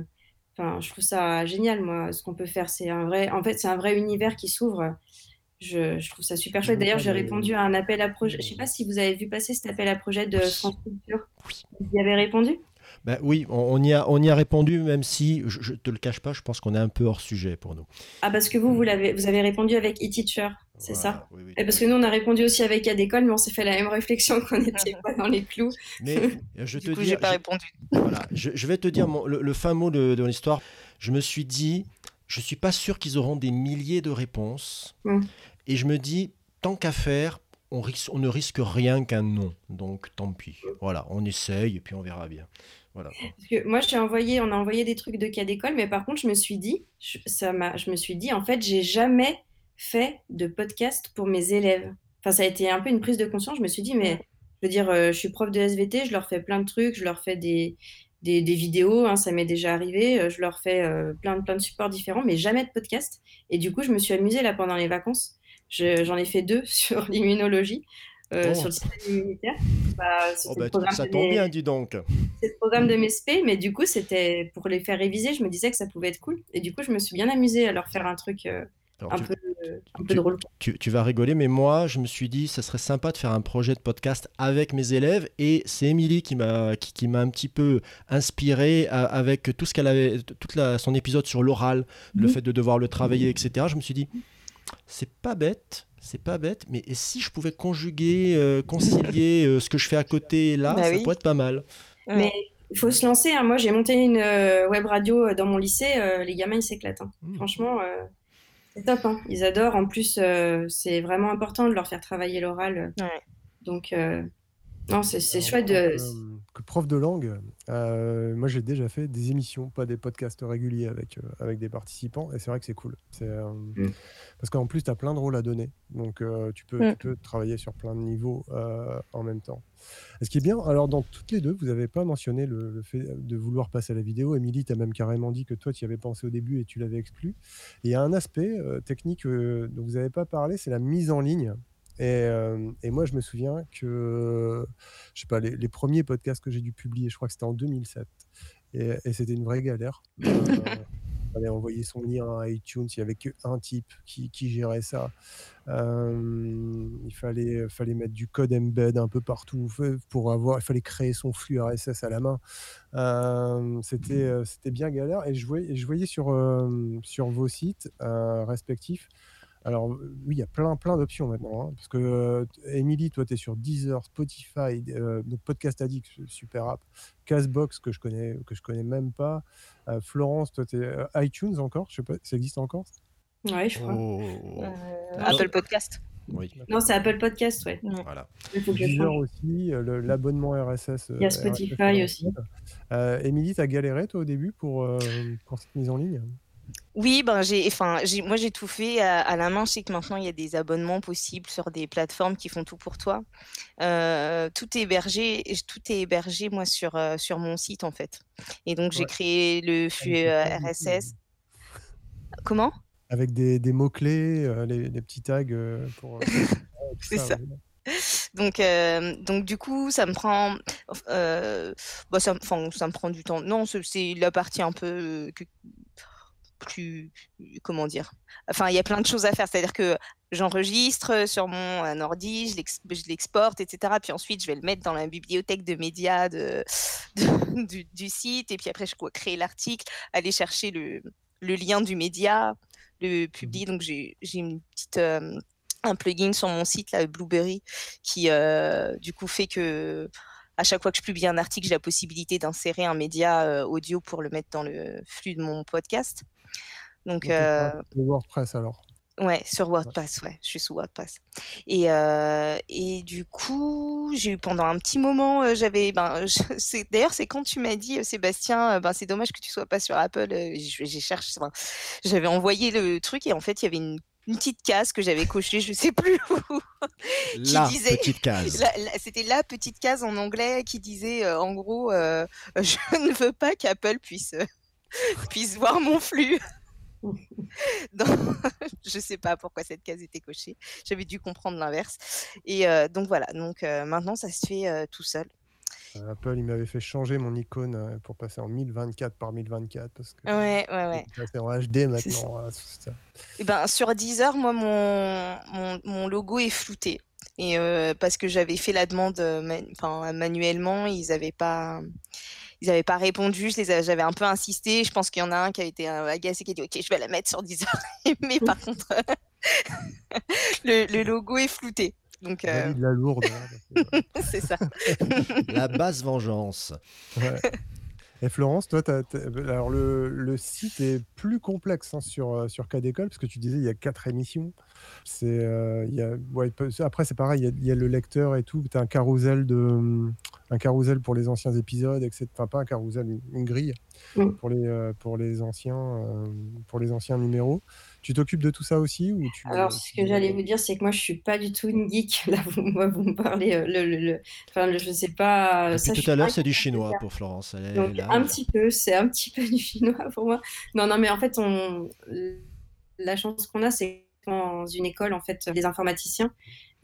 je trouve ça génial, moi, ce qu'on peut faire. C'est un vrai, en fait, c'est un vrai univers qui s'ouvre. Je, je trouve ça super chouette. D'ailleurs, j'ai répondu à un appel à projet. Je sais pas si vous avez vu passer cet appel à projet de France Culture. Vous y avez répondu? Ben oui, on, on y a, on y a répondu, même si, je, je te le cache pas, je pense qu'on est un peu hors sujet pour nous. Ah, parce que vous, vous, l'avez, vous avez répondu avec e-teacher, c'est Voilà, ça oui, oui. Et parce que nous, on a répondu aussi avec Adécole, mais on s'est fait la même réflexion qu'on n'était pas dans les clous. Mais je te Du coup, dis, j'ai pas je- répondu. Voilà, je, je vais te dire mon- le, le fin mot de, de l'histoire. Je me suis dit, je suis pas sûr qu'ils auront des milliers de réponses. Et je me dis, tant qu'à faire, on, risque, on ne risque rien qu'un non. Donc tant pis. Voilà, on essaye et puis on verra bien. Parce que moi, envoyé, on a envoyé des trucs de cas d'école, mais par contre, je me suis dit, ça m'a, je me suis dit, en fait, j'ai jamais fait de podcast pour mes élèves. Enfin, ça a été un peu une prise de conscience. Je me suis dit, mais je veux dire, euh, je suis prof de SVT, je leur fais plein de trucs, je leur fais des, des, vidéos, hein, ça m'est déjà arrivé, euh, je leur fais euh, plein, de- plein de supports différents, mais jamais de podcast. Et du coup, je me suis amusée là pendant les vacances. Je- j'en ai fait deux sur l'immunologie, euh, Oh. sur le système immunitaire. Bah, Oh, bah, ça tombe mes- bien, dis donc. c'est le programme de mes SP, mais du coup, c'était pour les faire réviser. Je me disais que ça pouvait être cool. Et du coup, je me suis bien amusée à leur faire un truc euh, un, tu, peu, euh, un peu tu- drôle. tu- tu vas rigoler, mais moi, je me suis dit, ça serait sympa de faire un projet de podcast avec mes élèves. Et c'est Émilie qui m'a qui, qui m'a un petit peu inspiré à- avec tout ce qu'elle avait, toute la, son épisode sur l'oral, le Mhm. fait de devoir le travailler, etc. Je me suis dit, c'est pas bête. C'est pas bête, mais et si je pouvais conjuguer, euh, concilier euh, ce que je fais à côté là, Bah ça oui. pourrait être pas mal. Mais il faut se lancer. hein. Moi, j'ai monté une euh, web radio dans mon lycée. euh, les gamins, ils s'éclatent. hein. Mm. Franchement, euh, c'est top. hein. Ils adorent. En plus, euh, c'est vraiment important de leur faire travailler l'oral. Ouais. Donc, euh, non, c'est chouette de. que prof de langue, euh, moi j'ai déjà fait des émissions, pas des podcasts réguliers avec, euh, avec des participants, et c'est vrai que c'est cool. C'est, euh, Mm. Parce qu'en plus, tu as plein de rôles à donner, donc tu, peux, Mm. tu peux travailler sur plein de niveaux en même temps. Et ce qui est bien, alors dans toutes les deux, vous n'avez pas mentionné le, le fait de vouloir passer à la vidéo. Émilie, tu as même carrément dit que toi, tu y avais pensé au début et tu l'avais exclu. Et il y a un aspect technique dont vous n'avez pas parlé, c'est la mise en ligne. Et, euh, et moi, je me souviens que, je sais pas, les, les premiers podcasts que j'ai dû publier, je crois que c'était en 2007. Et, et c'était une vraie galère. Euh, il fallait envoyer son lien à iTunes, il n'y avait qu'un type qui, qui gérait ça. Euh, il fallait, fallait mettre du code embed un peu partout pour avoir, il fallait créer son flux RSS à la main. Euh, c'était, euh, c'était bien galère. Et je voyais, je voyais sur, euh, sur vos sites euh, respectifs alors, euh, oui, il y a plein, plein d'options maintenant. hein, parce que, euh, Émilie, toi, tu es sur Deezer, Spotify, euh, donc Podcast Addict, super app, Castbox, que je connais, que je connais même pas. Euh, Florence, toi, tu es iTunes encore, je sais pas, ça existe encore? Ouais, je crois. Oh, Euh, Apple Podcast. oui, Non, c'est Apple Podcast, ouais. voilà. Deezer aussi, euh, l'abonnement RSS. Il y a euh, Spotify RSS aussi. Euh, Émilie, tu as galéré, toi, au début, pour, euh, pour cette mise en ligne? Oui, ben j'ai, enfin, j'ai, moi j'ai tout fait à, à la main. Je sais que maintenant il y a des abonnements possibles sur des plateformes qui font tout pour toi. Euh, tout est hébergé, tout est hébergé moi sur euh, sur mon site en fait. Et donc j'ai Ouais. créé le flux euh, tout, RSS. Comment? Avec des, des mots-clés, euh, les, les petits tags euh, pour. euh, C'est ça. ouais. Donc, euh, donc du coup, ça me prend, euh, bah, ça, me- enfin, ça me prend du temps. Non, c'est- la partie un peu euh, que- plus, comment dire. Enfin, il y a plein de choses à faire. C'est-à-dire que j'enregistre sur mon ordi, je l'ex- je l'exporte, etc. Puis ensuite, je vais le mettre dans la bibliothèque de médias de, de- du, du site. Et puis après, je créer l'article, aller chercher le, le lien du média, le publier. Donc, j'ai j'ai une petite euh, un plugin sur mon site, là, Blueberry, qui euh, du coup fait que à chaque fois que je publie un article, j'ai la possibilité d'insérer un média euh, audio pour le mettre dans le flux de mon podcast. Donc, euh, WordPress alors. ouais, sur WordPress, ouais, je suis sous WordPress. Et, euh, et du coup, j'ai eu pendant un petit moment, euh, j'avais, ben, c'est, d'ailleurs, c'est quand tu m'as dit, euh, Sébastien, euh, ben, c'est dommage que tu sois pas sur Apple, euh, j'ai cherché, enfin, j'avais envoyé le truc et en fait, il y avait une, une petite case que j'avais cochée, je sais plus où. Qui La disait- petite case. C'était la petite case en anglais qui disait, euh, en gros, euh, je ne veux pas qu'Apple puisse, euh, puisse voir mon flux. Donc, je sais pas pourquoi cette case était cochée. J'avais dû comprendre l'inverse. Et euh, donc voilà. Donc euh, maintenant, ça se fait euh, tout seul. Apple, il m'avait fait changer mon icône pour passer en 1024 par 1024 parce que Ouais, ouais, ouais. c'est en HD maintenant. ça. Eh ben, sur Deezer, moi, mon, mon, mon logo est flouté. Et parce que j'avais fait la demande man- manuellement, ils n'avaient pas, ils avaient pas répondu. Je les a- J'avais un peu insisté. Je pense qu'il y en a un qui a été euh, agacé, qui a dit Ok, je vais la mettre sur Deezer. Mais par contre, le, le logo est flouté. Donc, euh, la lourde. hein, c'est ça. La basse vengeance. ouais. Et Florence, toi, alors le, le site est plus complexe hein, sur, euh, sur Cas d'école parce que tu disais il y a quatre émissions. C'est, euh, il y a, ouais, peut- après, c'est pareil, il y, a, il y a le lecteur et tout. Tu as un carrousel, de, un carrousel pour les anciens épisodes, etc. Enfin, pas un carrousel, une, une grille Mm. pour, les, euh, pour, les anciens, euh, pour les anciens numéros. Tu t'occupes de tout ça aussi ou tu, Alors, ce tu- que j'allais vous dire, c'est que moi, je suis pas du tout une geek. Là, vous, moi, vous me parlez, euh, le, le, le- enfin, le- je sais pas. Ça, tout à l'heure, c'est du chinois pour Florence. Elle est Donc, là, un petit peu, c'est un petit peu du chinois pour moi. Non, non, mais en fait, on, la chance qu'on a, c'est dans une école, en fait, des informaticiens.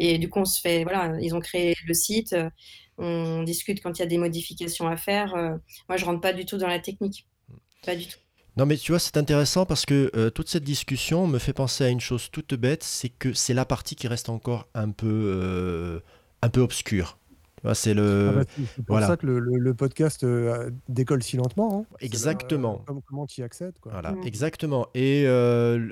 Et du coup, on se fait, voilà, ils ont créé le site, euh, on discute quand il y a des modifications à faire. euh, Moi, je rentre pas du tout dans la technique. Pas du tout. Non, mais tu vois, c'est intéressant parce que euh, toute cette discussion me fait penser à une chose toute bête, c'est que c'est la partie qui reste encore un peu, euh, un peu obscure. C'est Ah le... bah, c'est c'est pour voilà. ça que le, le- le podcast euh, décolle si lentement. hein. Exactement. comme- comment tu y accèdes quoi. Voilà, Mm. exactement. Et euh,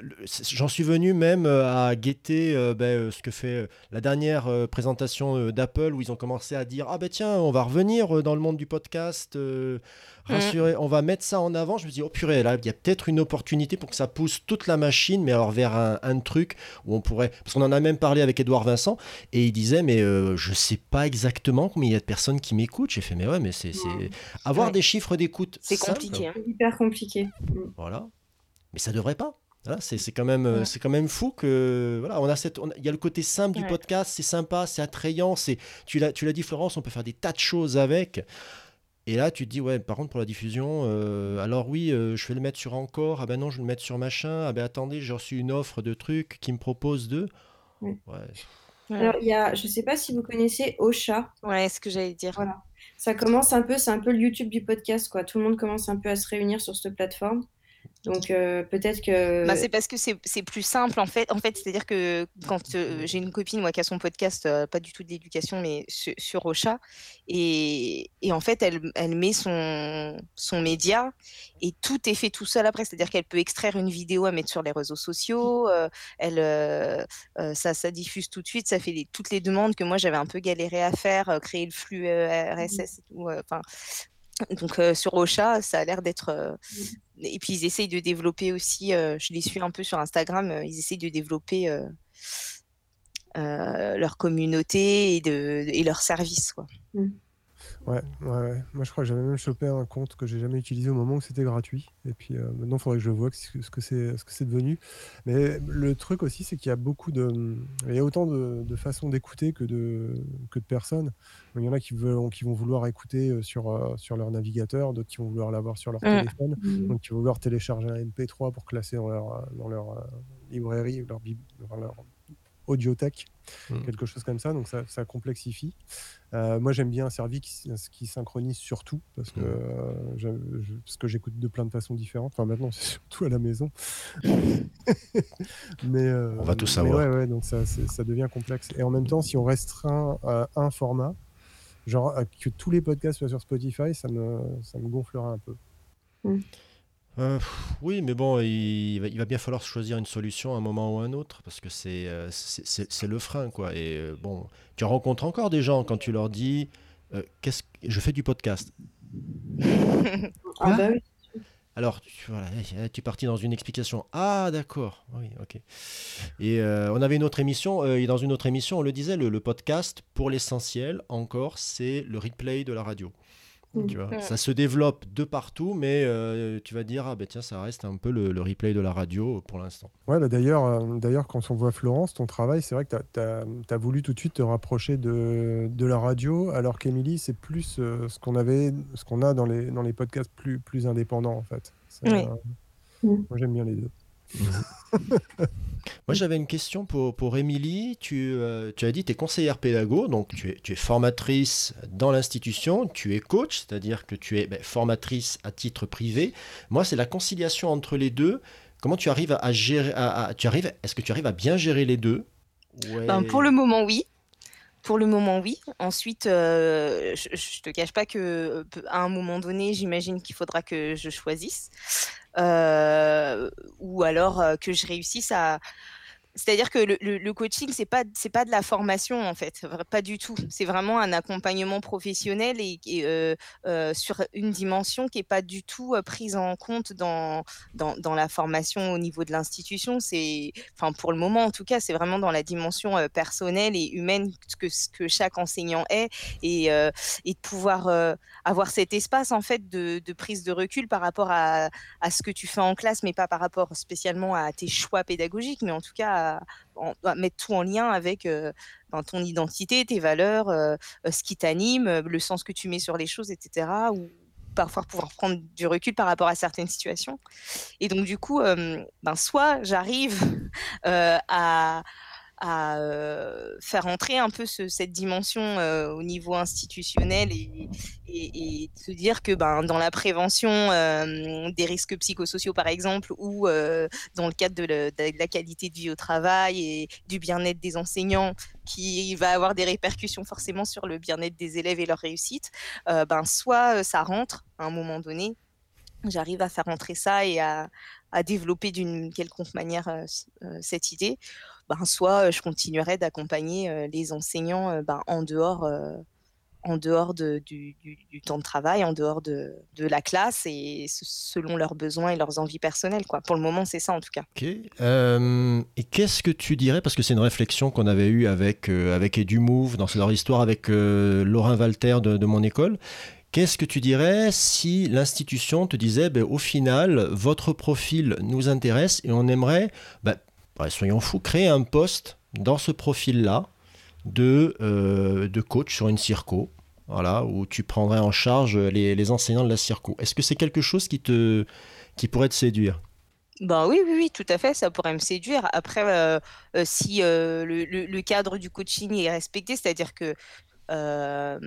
j'en suis venu même euh, à guetter euh, ben, euh, ce que fait euh, la dernière euh, présentation euh, d'Apple où ils ont commencé à dire Ah ben tiens, on va revenir euh, dans le monde du podcast, euh, rassurez, on va mettre ça en avant. Je me dis Oh purée, là, il y a peut-être une opportunité pour que ça pousse toute la machine, mais alors vers un, un truc où on pourrait. Parce qu'on en a même parlé avec Edouard Vincent et il disait Mais euh, je sais pas exactement combien il y a de personnes qui m'écoutent. J'ai fait Mais ouais, mais c'est. c'est- Avoir Ouais. des chiffres d'écoute. C'est compliqué. hein. C'est hyper compliqué. Mm. voilà. Mais ça devrait pas. Voilà, c'est c'est quand même Ouais. c'est quand même fou que voilà, on a cette il y a le côté simple du podcast, c'est sympa, c'est attrayant, c'est tu l'as tu l'as dit Florence, on peut faire des tas de choses avec. Et là, tu te dis, ouais, par contre, pour la diffusion, euh, alors oui, euh, je vais le mettre sur encore, ah ben non, je vais le mettre sur machin, ah ben attendez, j'ai reçu une offre de trucs qui me propose de. Ouais. Alors, il y a, je sais pas si vous connaissez Ocha. Ouais, ce que j'allais dire. Voilà. Ça commence un peu, c'est un peu le YouTube du podcast, quoi. Tout le monde commence un peu à se réunir sur cette plateforme. Donc, euh, peut-être que. Bah, c'est parce que c'est plus simple en fait. En fait, c'est-à-dire que quand euh, j'ai une copine moi qui a son podcast, euh, pas du tout de l'éducation, mais su- sur Ocha, et, en fait elle, met son, média et tout est fait tout seul après. C'est-à-dire qu'elle peut extraire une vidéo à mettre sur les réseaux sociaux, elle, ça, diffuse tout de suite, ça fait toutes les demandes que moi j'avais un peu galéré à faire, créer le flux RSS et tout. Donc euh, sur Ocha, ça a l'air d'être. euh, et puis ils essayent de développer aussi, euh, je les suis un peu sur Instagram, ils essayent de développer leur communauté et, de, et leurs services. Quoi. Ouais, ouais, ouais. Moi, je crois que j'avais même chopé un compte que j'ai jamais utilisé au moment où c'était gratuit. Et puis euh, maintenant, il faudrait que je vois ce que ce que c'est ce que c'est devenu. Mais le truc aussi, c'est qu'il y a beaucoup de. Il y a autant de, de façons d'écouter que de, que de personnes. Il y en a qui, veulent, qui vont vouloir écouter euh, sur, euh, sur leur navigateur, d'autres qui vont vouloir l'avoir sur leur Mm. téléphone, Mm. donc qui vont vouloir télécharger un MP3 pour classer dans leur, dans leur euh, librairie, leur, leur audiothèque, Mm. quelque chose comme ça. Donc ça, ça complexifie. Euh, moi, j'aime bien un service qui, qui synchronise surtout parce que, Mm. euh, je- parce que j'écoute de plein de façons différentes. Enfin, maintenant, c'est surtout à la maison. mais, euh, On va tout savoir. ouais, ouais, donc ça, devient complexe. Et en même temps, si on restreint à un format, genre que tous les podcasts soient sur Spotify, ça me, ça me gonflera un peu. Euh, oui, mais bon, il, va, il va bien falloir choisir une solution à un moment ou à un autre parce que c'est euh, le frein, quoi. Et euh, bon, tu rencontres encore des gens quand tu leur dis euh, qu'est-ce que je fais du podcast. Ah, bah oui. Alors, tu, voilà, eh, tu es parti dans une explication. Ah, d'accord. Oui, ok. Et euh, on avait une autre émission, euh, et dans une autre émission, on le disait, le, le podcast, pour l'essentiel, encore, c'est le replay de la radio. Mm. Tu vois, Mm. ça se développe de partout, mais euh, tu vas dire, ah ben tiens, ça reste un peu le, le replay de la radio pour l'instant. Ouais, bah d'ailleurs, euh, d'ailleurs, quand on voit Florence, ton travail, c'est vrai que tu as, voulu tout de suite te rapprocher de, de la radio, alors qu'Émilie, c'est plus euh, ce qu'on avait, ce qu'on a dans les, dans les podcasts plus, plus indépendants, en fait. C'est, Oui. euh, Mm. Moi, j'aime bien les deux. Moi, j'avais une question pour, pour Émilie. Tu, euh, tu as dit que tu es conseillère pédago, donc tu es, tu es formatrice dans l'institution, tu es coach, c'est-à-dire que tu es ben, formatrice à titre privé. Moi, c'est la conciliation entre les deux. Comment tu arrives à, gérer à, à- tu arrives, Est-ce que tu arrives à bien gérer les deux? Ouais. Ben, pour le moment, oui. Pour le moment, oui. Ensuite, euh, je, je te cache pas que euh, à un moment donné, j'imagine qu'il faudra que je choisisse, Euh, ou alors que je réussisse à. C'est-à-dire que le, coaching, c'est pas pas de la formation en fait, pas du tout. C'est vraiment un accompagnement professionnel et, euh, euh, sur une dimension qui est pas du tout euh, prise en compte dans dans, dans la formation au niveau de l'institution. Enfin pour le moment en tout cas, c'est vraiment dans la dimension personnelle et humaine que, que chaque enseignant est et, et de pouvoir avoir cet espace en fait de, prise de recul par rapport à, à ce que tu fais en classe, mais pas par rapport spécialement à tes choix pédagogiques, mais en tout cas à mettre tout en lien avec ton identité, tes valeurs, ce qui t'anime, le sens que tu mets sur les choses, etc. Ou parfois pouvoir prendre du recul par rapport à certaines situations. Et donc du coup, ben, soit j'arrive à, à faire entrer un peu ce- cette dimension au niveau institutionnel et, et, se dire que ben, dans la prévention des risques psychosociaux, par exemple, ou dans le cadre de, la qualité de vie au travail et du bien-être des enseignants, qui va avoir des répercussions forcément sur le bien-être des élèves et leur réussite, ben, soit ça rentre à un moment donné, j'arrive à faire entrer ça et à, à développer d'une quelconque manière cette idée, ben, soit je continuerai d'accompagner les enseignants ben, en dehors, en dehors de- du, du- temps de travail, en dehors de, de la classe et selon leurs besoins et leurs envies personnelles. Quoi. Pour le moment, c'est ça en tout cas. Et qu'est-ce que tu dirais, parce que c'est une réflexion qu'on avait eue avec, euh, avec EduMove dans leur histoire avec euh, Laurent Walter de, de mon école. Qu'est-ce que tu dirais si l'institution te disait, ben, au final, votre profil nous intéresse et on aimerait, ben, soyons fous, créer un poste dans ce profil-là de, euh, de coach sur une circo, voilà, où tu prendrais en charge les, enseignants de la circo. Est-ce que c'est quelque chose qui, te, qui pourrait te séduire? Ben oui, oui, tout à fait, ça pourrait me séduire. Après, euh, euh, si le cadre du coaching est respecté, c'est-à-dire que euh,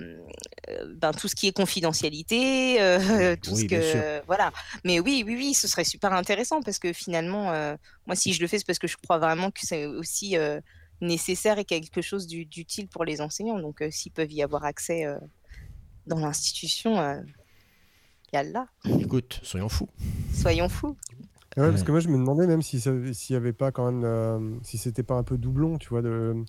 ben, tout ce qui est confidentialité, euh, tout Oui, ce bien sûr. que voilà. Mais oui, oui, oui, ce serait super intéressant parce que finalement, euh, moi, si je le fais, c'est parce que je crois vraiment que c'est aussi euh, nécessaire et quelque chose d'u- d'utile pour les enseignants. Donc, euh, s'ils peuvent y avoir accès euh, dans l'institution, euh, yallah, Écoute, soyons fous. soyons fous. Ouais, parce que moi, je me demandais même si s'il y avait pas quand même, euh, si c'était pas un peu doublon, tu vois, de,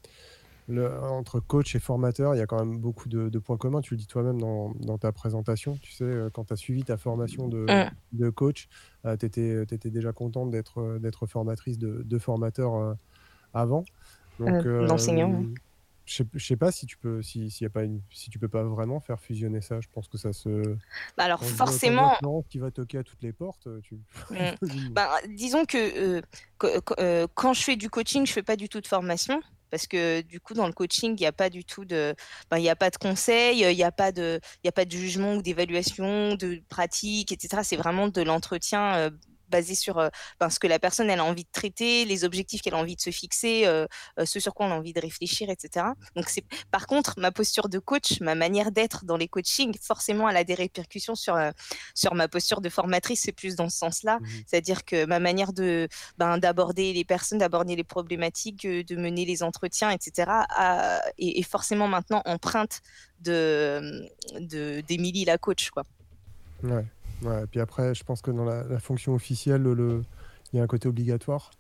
le- entre coach et formateur, il y a quand même beaucoup de, de points communs. Tu le dis toi-même dans, dans ta présentation. Tu sais, euh, quand tu as suivi ta formation de, de coach, tu étais, déjà contente d'être euh, d'être formatrice de, de formateur euh, avant. Donc, Euh, d'enseignant, ouais. Je je sais pas si tu peux, si, s'il y a pas une, si tu peux pas vraiment faire fusionner ça. Je pense que ça se. Bah alors, forcément, qui va toquer à toutes les portes. Tu. Mm. Ben, disons que euh, que- euh, quand je fais du coaching, je fais pas du tout de formation. Parce que du coup, dans le coaching, il n'y a pas du tout de, ben, il y a pas de conseils, il n'y a pas de, il a pas de jugement ou d'évaluation, de pratique, etc. C'est vraiment de l'entretien euh, basé sur euh, ben, ce que la personne elle a envie de traiter, les objectifs qu'elle a envie de se fixer, euh, euh, ce sur quoi on a envie de réfléchir, etc. Donc c'est, par contre, ma posture de coach, ma manière d'être dans les coachings, forcément, elle a des répercussions sur euh, sur ma posture de formatrice. C'est plus dans ce sens-là. Mhm. C'est-à-dire que ma manière de ben, d'aborder les personnes, d'aborder les problématiques, de mener les entretiens, etc., a- est, est forcément maintenant empreinte de de- d'Émilie la coach, quoi. Ouais, ouais. Et puis après, je pense que dans la, la fonction officielle, le, il y a un côté obligatoire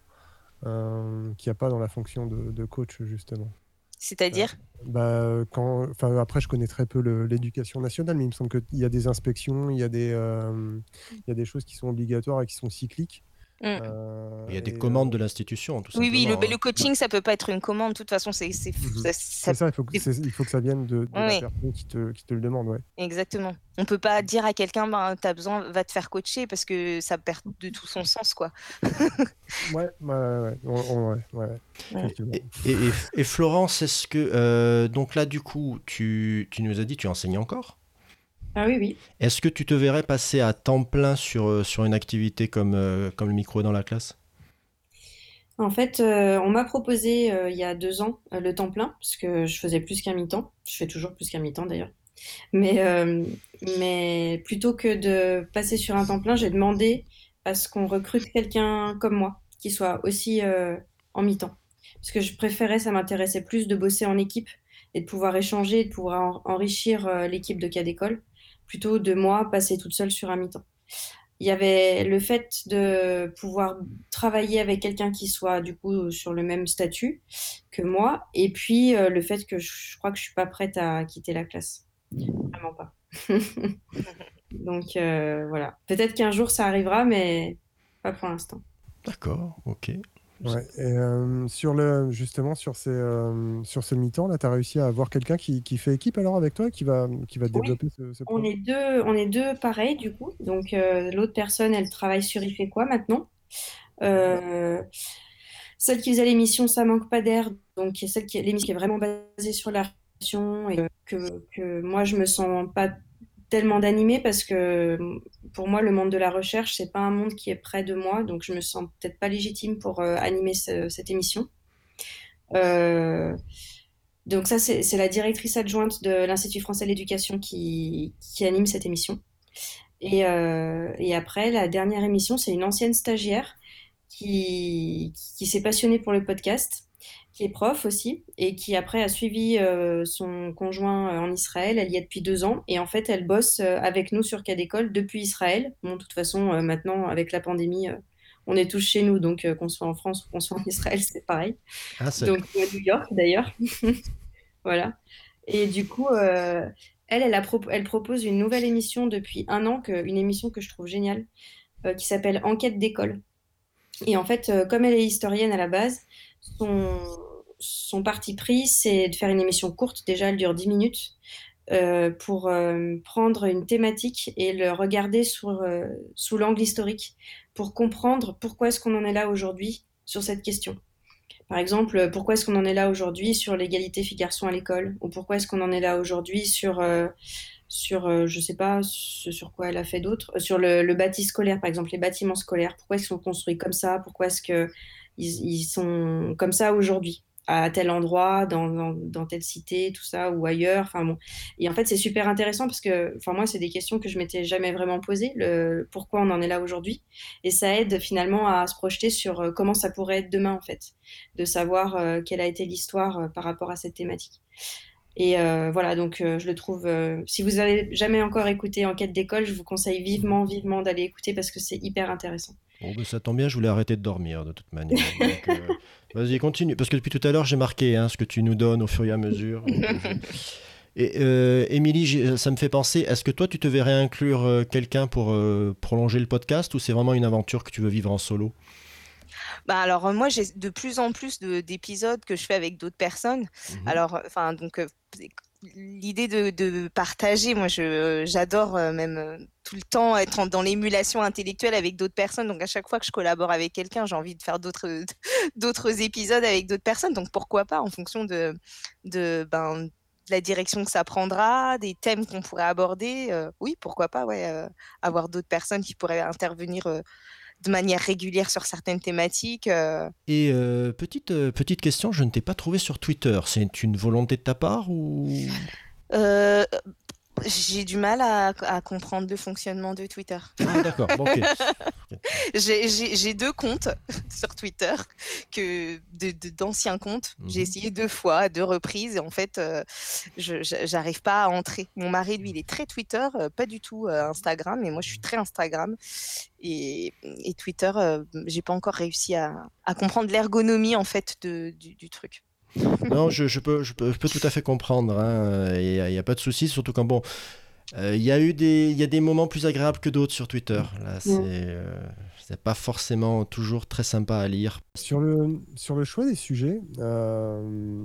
euh, qu'il n'y a pas dans la fonction de, de coach, justement. C'est-à-dire, Bah, quand, après, je connais très peu l'éducation nationale, mais il me semble qu'il y a des inspections, il y a des, euh, il y a des choses qui sont obligatoires et qui sont cycliques. Mm. Euh, Il y a des commandes de l'institution, tout oui, oui, le, hein. le coaching, ça peut pas être une commande. De toute façon, c'est c'est- ça- C'est ça- ça, il faut, que, c'est- il faut que ça vienne de, de la personne qui te, qui te le demande, ouais. exactement. On peut pas dire à quelqu'un, ben, t'as besoin, va te faire coacher parce que ça perd de tout son sens, quoi. Ouais, ouais, ouais, ouais, et- et Florence, est-ce que. euh, donc là, du coup, tu, tu nous as dit tu enseignes encore? Ah oui, oui. Est-ce que tu te verrais passer à temps plein sur, euh, sur une activité comme, euh, comme le micro dans la classe? En fait, euh, on m'a proposé euh, il y a deux ans le temps plein, parce que je faisais plus qu'un mi-temps. Je fais toujours plus qu'un mi-temps d'ailleurs. Mais, mais plutôt que de passer sur un temps plein, j'ai demandé à ce qu'on recrute quelqu'un comme moi, qui soit aussi en mi-temps. Parce que je préférais, ça m'intéressait plus de bosser en équipe et de pouvoir échanger, de pouvoir en- enrichir l'équipe de cas d'école, plutôt de moi passer toute seule sur un mi-temps. Il y avait le fait de pouvoir travailler avec quelqu'un qui soit du coup sur le même statut que moi, et puis euh, le fait que je, crois que je suis pas prête à quitter la classe. Vraiment pas. Donc euh, voilà. Peut-être qu'un jour ça arrivera, mais pas pour l'instant. D'accord, ok. Ouais, et euh, sur le, justement, sur, ces, euh, sur ce mi-temps, là, tu as réussi à avoir quelqu'un qui, qui fait équipe alors avec toi, qui va, qui va Oui. développer ce, ce On projet? est deux, on est deux pareils du coup. Donc euh, l'autre personne, elle travaille sur Il fait quoi maintenant? Celle qui faisait l'émission Ça manque pas d'air, donc celle qui l'émission qui est vraiment basée sur la relation et que, que moi je me sens pas tellement d'animer parce que pour moi le monde de la recherche c'est pas un monde qui est près de moi, donc je me sens peut-être pas légitime pour euh, animer ce- cette émission. Euh, donc ça, c'est c'est la directrice adjointe de l'Institut français de l'éducation qui, qui anime cette émission. Et, euh, et après, la dernière émission, c'est une ancienne stagiaire qui, qui s'est passionnée pour le podcast, qui est prof aussi, et qui après a suivi euh, son conjoint euh, en Israël. Elle y est depuis deux ans, et en fait, elle bosse euh, avec nous sur Cas d'école depuis Israël. Bon, de toute façon, euh, maintenant, avec la pandémie, euh, on est tous chez nous, donc qu'on soit en France ou qu'on soit en Israël, c'est pareil. Ah, Donc à New York d'ailleurs. Voilà. Et du coup, elle, elle, a pro- elle propose une nouvelle émission depuis un an, que, une émission que je trouve géniale, qui s'appelle Enquête d'école. Et en fait, comme elle est historienne à la base, son, parti pris, c'est de faire une émission courte. Déjà, elle dure 10 minutes. euh, pour euh, prendre une thématique et le regarder sur, euh, sous l'angle historique, pour comprendre pourquoi est-ce qu'on en est là aujourd'hui sur cette question. Par exemple, pourquoi est-ce qu'on en est là aujourd'hui sur l'égalité filles-garçons à l'école? Ou pourquoi est-ce qu'on en est là aujourd'hui sur, sur je sais pas, ce sur quoi elle a fait d'autres, sur le, le bâti scolaire, par exemple, les bâtiments scolaires? Pourquoi est-ce qu'ils sont construits comme ça? Pourquoi est-ce qu'ils ils sont comme ça aujourd'hui à tel endroit, dans, dans, telle cité, tout ça, ou ailleurs. Enfin bon. Et en fait, c'est super intéressant parce que, enfin moi, c'est des questions que je m'étais jamais vraiment posées. Le pourquoi on en est là aujourd'hui, et ça aide finalement à se projeter sur euh, comment ça pourrait être demain en fait, de savoir euh, quelle a été l'histoire euh, par rapport à cette thématique. Et voilà, donc je le trouve. si vous avez jamais encore écouté Enquête d'école, je vous conseille vivement, vivement d'aller écouter parce que c'est hyper intéressant. Bon, ben, ça tombe bien, je voulais arrêter de dormir de toute manière. Donc, euh, Vas-y, continue. Parce que depuis tout à l'heure, j'ai marqué hein, ce que tu nous donnes au fur et à mesure. Et euh, Émilie, ça me fait penser, est-ce que toi, tu te verrais inclure euh, quelqu'un pour euh, prolonger le podcast ou c'est vraiment une aventure que tu veux vivre en solo? Bah alors euh, moi j'ai de plus en plus de- d'épisodes que je fais avec d'autres personnes. Mhm. Alors enfin donc euh, l'idée de, partager, moi je j'adore euh, même euh, tout le temps être dans l'émulation intellectuelle avec d'autres personnes. Donc à chaque fois que je collabore avec quelqu'un, j'ai envie de faire d'autres d'autres épisodes avec d'autres personnes. Donc pourquoi pas en fonction de ben la direction que ça prendra, des thèmes qu'on pourrait aborder. euh, oui, pourquoi pas, ouais, avoir d'autres personnes qui pourraient intervenir de manière régulière sur certaines thématiques. euh. Et euh, petite, euh, petite question, je ne t'ai pas trouvé sur Twitter. C'est une volonté de ta part ou? Euh, j'ai du mal à, à comprendre le fonctionnement de Twitter. Ah, d'accord, bon. J'ai- deux comptes sur Twitter, que de- de- d'anciens comptes. J'ai Mhm. essayé deux fois, à deux reprises, et en fait, euh, j'arrive pas à entrer. Mon mari, lui, il est très Twitter, euh, pas du tout euh, Instagram, mais moi, je suis très Instagram. Et, et Twitter, euh, j'ai pas encore réussi à, à comprendre l'ergonomie, en fait, de, du, du truc. Non, je, je peux, je, peux, je peux tout à fait comprendre. hein. Il n'y a, pas de souci, surtout quand bon. euh, Il y a eu des, il y a des moments plus agréables que d'autres sur Twitter. Là, c'est, euh, c'est pas forcément toujours très sympa à lire. Sur le, sur le choix des sujets, euh,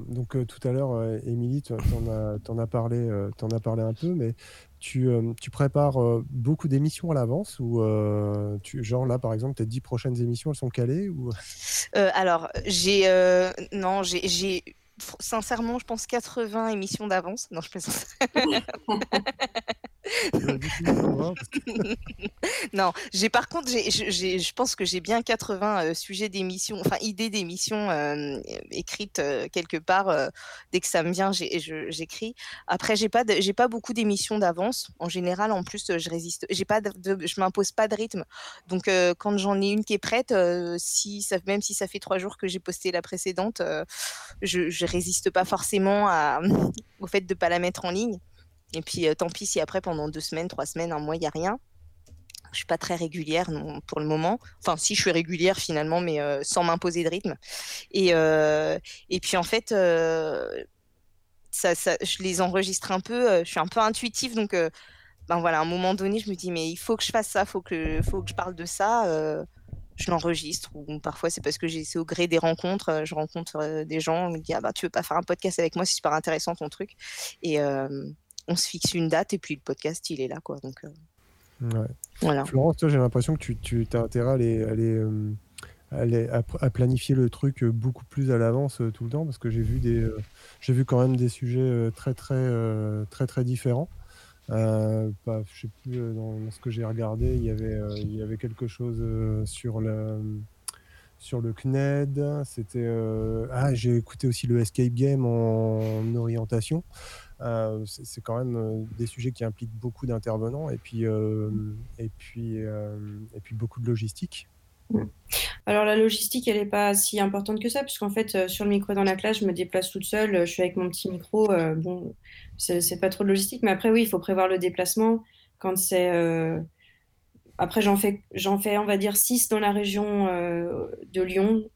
donc euh, tout à l'heure, euh, Émilie, tu en as, parlé, euh, t'en as parlé un peu, mais tu, euh, tu prépares euh, beaucoup d'émissions à l'avance ou euh, tu, genre là, par exemple, tes dix prochaines émissions, elles sont calées ou... Euh, alors, j'ai. euh, non, j'ai. Sincèrement, je pense 80 émissions d'avance. Non, je plaisante. Non, j'ai par contre, je pense que j'ai bien 80 euh, sujets d'émissions, enfin idées d'émissions euh, écrites euh, quelque part. euh, dès que ça me vient, j'écris. Après, j'ai pas, j'ai pas beaucoup d'émissions d'avance. En général, en plus, je résiste. J'ai pas, de, de- je m'impose pas de rythme. Donc, quand j'en ai une qui est prête, si ça, même si ça fait trois jours que j'ai posté la précédente, je, je résiste pas forcément à, au fait de pas la mettre en ligne. Et puis, euh, tant pis si après, pendant deux semaines, trois semaines, un mois, il n'y a rien. Je suis pas très régulière non, pour le moment. Enfin, si je suis régulière finalement, mais euh, sans m'imposer de rythme. Et, euh, et puis en fait, ça, je les enregistre un peu. je suis un peu intuitive, donc ben voilà, à un moment donné, je me dis mais il faut que je fasse ça, faut que, faut que je parle de ça. je l'enregistre ou parfois c'est parce que c'est au gré des rencontres. Je rencontre des gens, on me dit ah bah tu veux pas faire un podcast avec moi, c'est super intéressant ton truc. Et on se fixe une date et puis le podcast il est là quoi. Donc euh, Ouais. voilà. Florence, toi, j'ai l'impression que tu, tu as intérêt à, aller, à, aller, euh, à aller- planifier le truc euh, beaucoup plus à l'avance tout le temps parce que j'ai vu des, j'ai vu quand même des sujets très très très très différents. Euh, pas- je sais plus euh, dans, dans ce que j'ai regardé, il y avait euh, il y avait quelque chose sur le sur le CNED. C'était ah j'ai écouté aussi le Escape Game en orientation. Euh, c'est quand même euh, des sujets qui impliquent beaucoup d'intervenants et puis, euh, et, puis, euh, et puis beaucoup de logistique. Alors la logistique, elle n'est pas si importante que ça, parce qu'en fait, sur le micro dans la classe, je me déplace toute seule, je suis avec mon petit micro, bon, c'est pas trop de logistique, mais après oui, il faut prévoir le déplacement. Quand c'est, après j'en fais, fais, on va dire 6 dans la région de Lyon,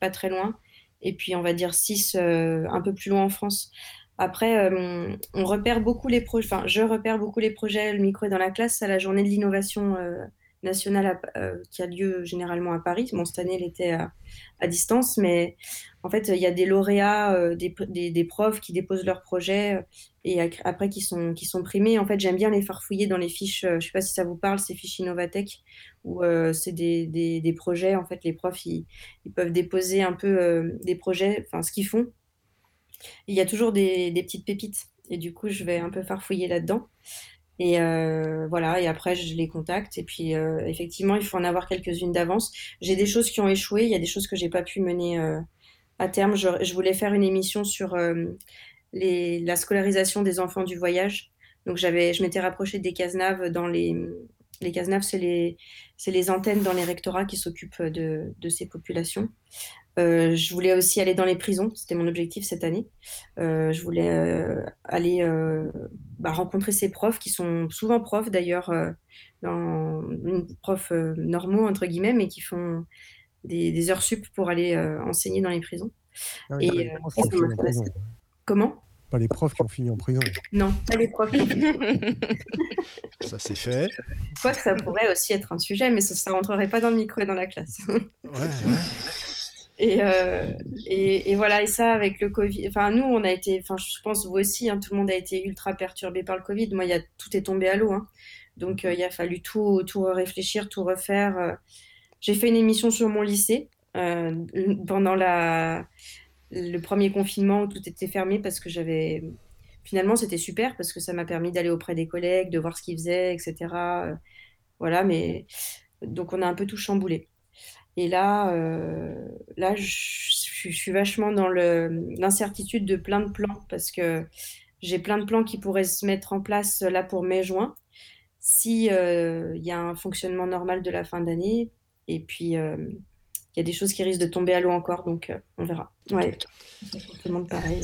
pas très loin, et puis on va dire 6 un peu plus loin en France. Après, euh, on repère beaucoup les projets, enfin, je repère beaucoup les projets, le micro est dans la classe, à la journée de l'innovation euh, nationale euh, qui a lieu généralement à Paris. Bon, cette année, elle était à, distance, mais en fait, il y a des lauréats, des, des, des profs qui déposent leurs projets et après qui sont, qui sont primés. En fait, j'aime bien les farfouiller dans les fiches, je ne sais pas si ça vous parle, ces fiches Innovatech, où c'est des, des, projets. En fait, les profs, ils, ils peuvent déposer un peu des projets, enfin, ce qu'ils font. Il y a toujours des, petites pépites. Et du coup, je vais un peu farfouiller là-dedans. Et euh, voilà, et après, je les contacte. Et puis, euh, effectivement, il faut en avoir quelques-unes d'avance. J'ai des choses qui ont échoué. Il y a des choses que j'ai pas pu mener euh, à terme. Je, voulais faire une émission sur la scolarisation des enfants du voyage. Donc, j'avais, je m'étais rapprochée des Casenaves dans les... Les Casenaves, c'est les, les antennes dans les rectorats qui s'occupent de ces populations. Euh, je voulais aussi aller dans les prisons, c'était mon objectif cette année. Euh, je voulais euh, aller euh, bah, rencontrer ces profs qui sont souvent profs d'ailleurs, euh, dans- profs euh, normaux entre guillemets, mais qui font des, des heures sup pour aller euh, enseigner dans les prisons. Ah Et, les euh, ça en m'intéresse. prison. Comment? Pas les profs qui ont fini en prison. Non, pas les profs. Ça c'est fait. Quoi que ça pourrait aussi être un sujet, mais ça ne rentrerait pas dans le micro et dans la classe. Ouais, ouais. Et, euh, et, voilà, et ça avec le Covid, enfin nous on a été, enfin je pense vous aussi, hein, tout le monde a été ultra perturbé par le Covid. Moi, y a, tout est tombé à l'eau, hein. donc euh, il a fallu tout, tout réfléchir, tout refaire. euh. J'ai fait une émission sur mon lycée pendant le premier confinement où tout était fermé parce que j'avais, finalement c'était super parce que ça m'a permis d'aller auprès des collègues, de voir ce qu'ils faisaient, etc. Voilà, mais donc on a un peu tout chamboulé. Et là, euh, là, je, je- je suis vachement dans l'incertitude de plein de plans parce que j'ai plein de plans qui pourraient se mettre en place là pour mai-juin si euh, il y a un fonctionnement normal de la fin d'année. Et puis, euh, il y a des choses qui risquent de tomber à l'eau encore, donc euh, on verra. Ouais, tout le monde pareil.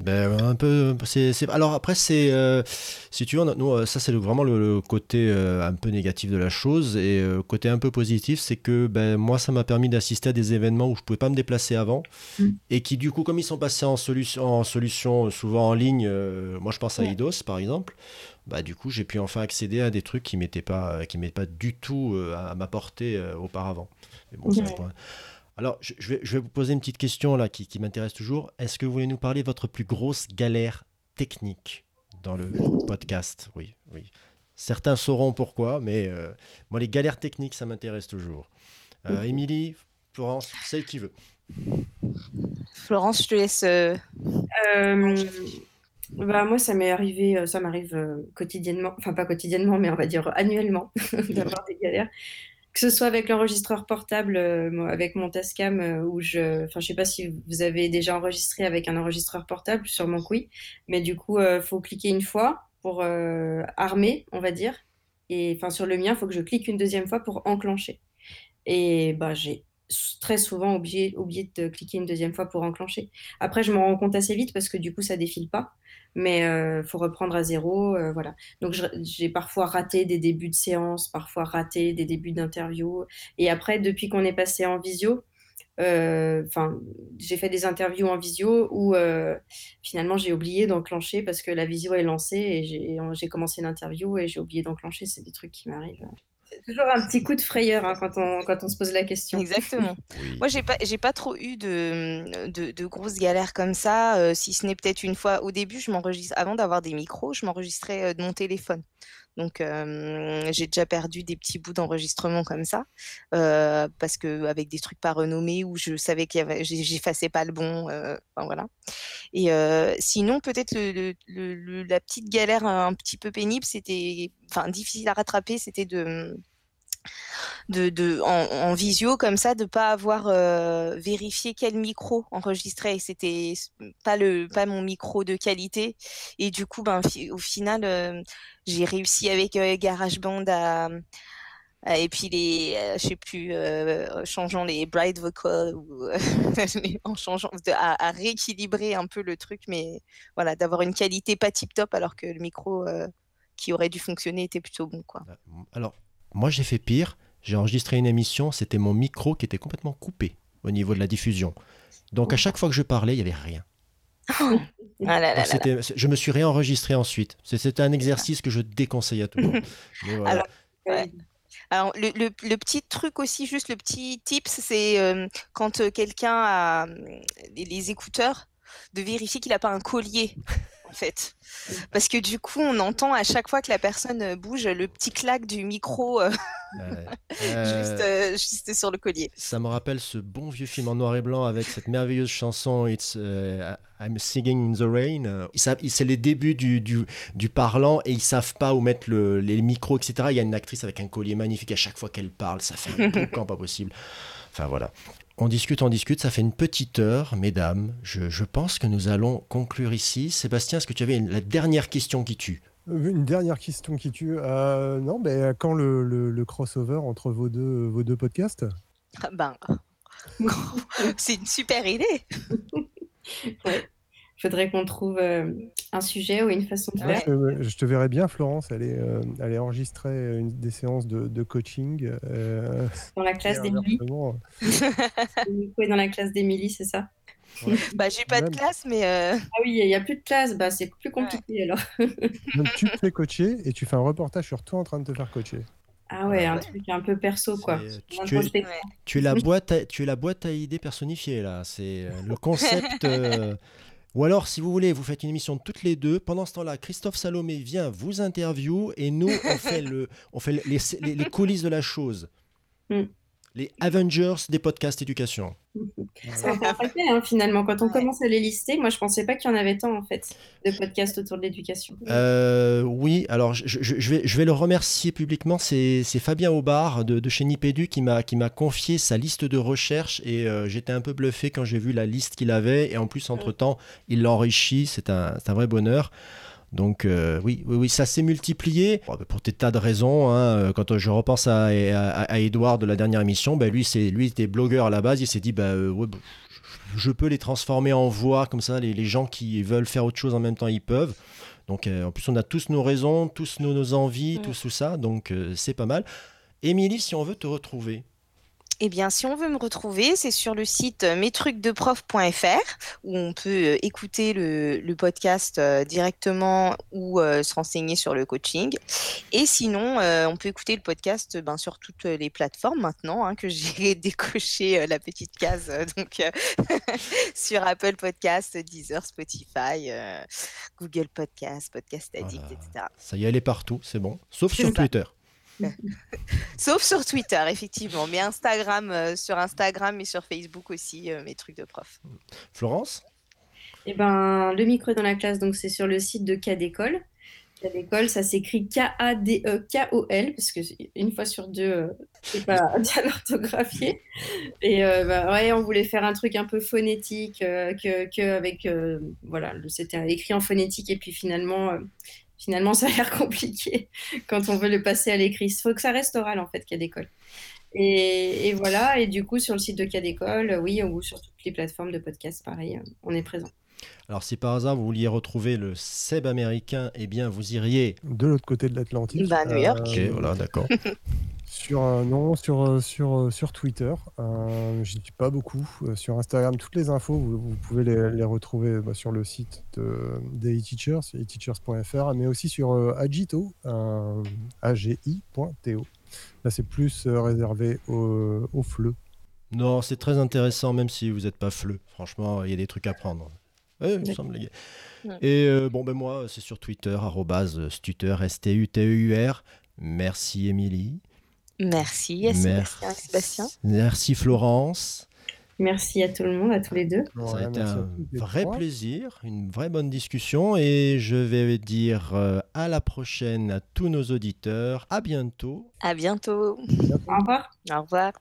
Ben, un peu. c'est Alors après, c'est. euh, si tu veux, nous, euh, ça, c'est vraiment le, le côté euh, un peu négatif de la chose. Et euh, côté un peu positif, c'est que ben, moi, ça m'a permis d'assister à des événements où je pouvais pas me déplacer avant. Mm. Et qui, du coup, comme ils sont passés en solution, en solution souvent en ligne, moi, je pense à Ouais. IDOS, par exemple. Bah, du coup, j'ai pu enfin accéder à des trucs qui m'étaient pas, qui m'étaient pas du tout à ma portée auparavant. Mais bon, c'est un Ouais. Alors, je, je vais, je vais vous poser une petite question là qui, qui m'intéresse toujours. Est-ce que vous voulez nous parler de votre plus grosse galère technique dans le podcast? Oui, oui. Certains sauront pourquoi, mais euh, moi, les galères techniques, ça m'intéresse toujours. Euh, Émilie, Florence, celle qui veut? Florence, je te laisse. euh, Euh, Bah, moi, ça m'est arrivé, ça m'arrive quotidiennement, enfin pas quotidiennement, mais on va dire annuellement, d'avoir des galères. Que ce soit avec l'enregistreur portable, euh, avec mon Tascam, euh, où je, enfin, je sais pas si vous avez déjà enregistré avec un enregistreur portable, sûrement que oui, mais du coup, euh, faut cliquer une fois pour armer, on va dire, et enfin sur le mien, il faut que je clique une deuxième fois pour enclencher. Et bah, j'ai très souvent oublié, oublié de cliquer une deuxième fois pour enclencher. Après, je m'en rends compte assez vite parce que du coup, ça défile pas. Mais euh, faut reprendre à zéro, euh, voilà. Donc j'ai parfois raté des débuts de séance, parfois raté des débuts d'interview. Et après, depuis qu'on est passé en visio, euh, enfin, j'ai fait des interviews en visio où euh, finalement j'ai oublié d'enclencher parce que la visio est lancée et j'ai commencé l'interview et j'ai oublié d'enclencher. C'est des trucs qui m'arrivent. C'est toujours un petit coup de frayeur hein, quand on, quand on se pose la question. Exactement. Oui. Moi, j'ai pas, j'ai pas trop eu de, de, de grosses galères comme ça, euh, si ce n'est peut-être une fois. Au début, je m'enregistre, avant d'avoir des micros, je m'enregistrais euh, de mon téléphone. Donc, euh, j'ai déjà perdu des petits bouts d'enregistrement comme ça, euh, parce que avec des trucs pas renommés où je savais qu'il y avait, j'ai- j'effaçais pas le bon. euh, enfin, voilà. Et euh, sinon, peut-être le- le- la petite galère un petit peu pénible, c'était, enfin, difficile à rattraper, c'était de de, en, visio comme ça de pas avoir euh, vérifié quel micro enregistrait. Et c'était pas le pas mon micro de qualité. Et du coup ben au final euh, j'ai réussi avec euh, GarageBand à, à épiler euh, je sais plus euh, changeant les bright vocal ou en changeant à, à rééquilibrer un peu le truc. Mais voilà d'avoir une qualité pas tip top alors que le micro qui aurait dû fonctionner était plutôt bon quoi. Alors, moi, j'ai fait pire. J'ai enregistré une émission, c'était mon micro qui était complètement coupé au niveau de la diffusion. Donc, à chaque fois que je parlais, il n'y avait rien. ah là là Donc, là c'était- je me suis réenregistré ensuite. C'était un exercice que je déconseille à tout le monde. Mais voilà. Alors, Ouais. Alors, le, le- le petit truc aussi, juste le petit tips, c'est euh, quand euh, quelqu'un a euh, les, les écouteurs, de vérifier qu'il n'a pas un collier, en fait. Parce que du coup, on entend à chaque fois que la personne euh, bouge le petit clac du micro euh, Euh, juste, juste sur le collier. Ça me rappelle ce bon vieux film en noir et blanc avec cette merveilleuse chanson It's I'm Singing in the Rain. C'est les débuts du, du, du parlant et ils savent pas où mettre le- les micros, etc. Il y a une actrice avec un collier magnifique à chaque fois qu'elle parle, ça fait un boucan pas possible. Enfin voilà. On discute, on discute, ça fait une petite heure, mesdames. Je, je pense que nous allons conclure ici. Sébastien, est-ce que tu avais une- la dernière question qui tue? Euh, Une dernière question qui tue. Euh, non, ben, quand le, le- le crossover entre vos deux, vos deux podcasts? Ah Ben, c'est une super idée. Ouais. Faudrait qu'on trouve euh, un sujet ou une façon de Moi, faire. je, je te verrais bien, Florence, aller, euh, aller enregistrer une, des séances de, de coaching. euh, Dans la classe d'Émilie. dans la classe d'Émilie, c'est ça Bah, j'ai pas de classe, mais euh, Ah oui, il n'y a plus de classe, bah, c'est plus compliqué alors. Donc, tu te fais coacher et tu fais un reportage sur toi en train de te faire coacher. Ah ouais, un truc un peu perso quoi. Tu- tu es-. Tu la boîte à, tu es la boîte à idées personnifiée là. C'est euh, le concept. Ou alors, si vous voulez, vous faites une émission toutes les deux. Pendant ce temps-là, Christophe Salomé vient vous interview et nous, on fait, le, on fait les, coulisses de la chose. Mm. Les Avengers des podcasts éducation. Ça fait un paquet, hein, finalement. Quand on Ouais. commence à les lister, moi je pensais pas qu'il y en avait tant en fait de podcasts autour de l'éducation. Euh, oui, alors je, je- je vais, je vais le remercier publiquement. C'est c'est Fabien Aubard de, de chez Nipédu qui m'a qui m'a confié sa liste de recherche et euh, j'étais un peu bluffé quand j'ai vu la liste qu'il avait. Et en plus, entre-temps, il l'enrichit. C'est un, c'est un vrai bonheur. Donc euh, oui, oui, oui, ça s'est multiplié Bon, pour des tas de raisons. hein. Euh, Quand je repense à, à, à Edouard de la dernière émission, ben lui, c'est lui était blogueur à la base. Il s'est dit, bah, euh, ouais, bah, je peux les transformer en voix comme ça. Les, les gens qui veulent faire autre chose en même temps, ils peuvent. Donc euh, en plus, on a tous nos raisons, tous nos, nos envies, Mm. tout, tout ça. Donc euh, c'est pas mal. Émilie, si on veut te retrouver. Eh bien, si on veut me retrouver, c'est sur le site euh, mestrucsdeprof.fr où on peut euh, écouter le, le podcast euh, directement ou euh, se renseigner sur le coaching. Et sinon, euh, on peut écouter le podcast ben, sur toutes les plateformes maintenant hein, que j'ai décoché euh, la petite case euh, donc euh, sur Apple Podcast, Deezer, Spotify, euh, Google Podcast, Podcast Addict, Voilà. etc. Ça y est, elle est partout, c'est bon. Sauf sur ça. Twitter. Sauf sur Twitter, effectivement, mais Instagram, euh, sur Instagram et sur Facebook aussi, euh, mes trucs de prof. Florence Eh ben, le micro est dans la classe, donc c'est sur le site de Cadécole. Cadécole, ça s'écrit K-A-D-E-K-O-L, parce que une fois sur deux, euh, c'est pas bien orthographié. Et euh, bah, ouais, on voulait faire un truc un peu phonétique, euh, que, que avec, euh, voilà, c'était écrit en phonétique, et puis finalement, euh, finalement, ça a l'air compliqué quand on veut le passer à l'écrit. Il faut que ça reste oral, en fait, Cadécole. Et, et voilà, et du coup, sur le site de Cadécole, euh, oui, ou sur toutes les plateformes de podcast, pareil, euh, on est présent. Alors si par hasard vous vouliez retrouver le Seb américain, eh bien vous iriez. De l'autre côté de l'Atlantique. Bah, New York. Ok, voilà, d'accord. Sur euh, non, sur euh, sur euh, sur Twitter, euh, j'y suis pas beaucoup. Sur Instagram, toutes les infos, vous, vous pouvez les, les retrouver bah, sur le site de, des e-teachers, e-teachers.fr, mais aussi sur euh, Agito, euh, agi.to. Là, c'est plus euh, réservé aux, aux fleux. Non, c'est très intéressant, même si vous n'êtes pas fleu. Franchement, il y a des trucs à prendre. Ouais, il me semble, les gars. Ouais. Et euh, bon, ben moi, c'est sur Twitter, arrobase stuter, S-T-U-T-E-U-R. Merci Émilie. Merci à Sébastien Sébastien. Merci Florence. Merci à tout le monde, à tous les deux. Ça a été merci un vrai plaisir, une vraie bonne discussion. Et je vais dire euh, à la prochaine à tous nos auditeurs. À bientôt. À bientôt. Au revoir. Au revoir.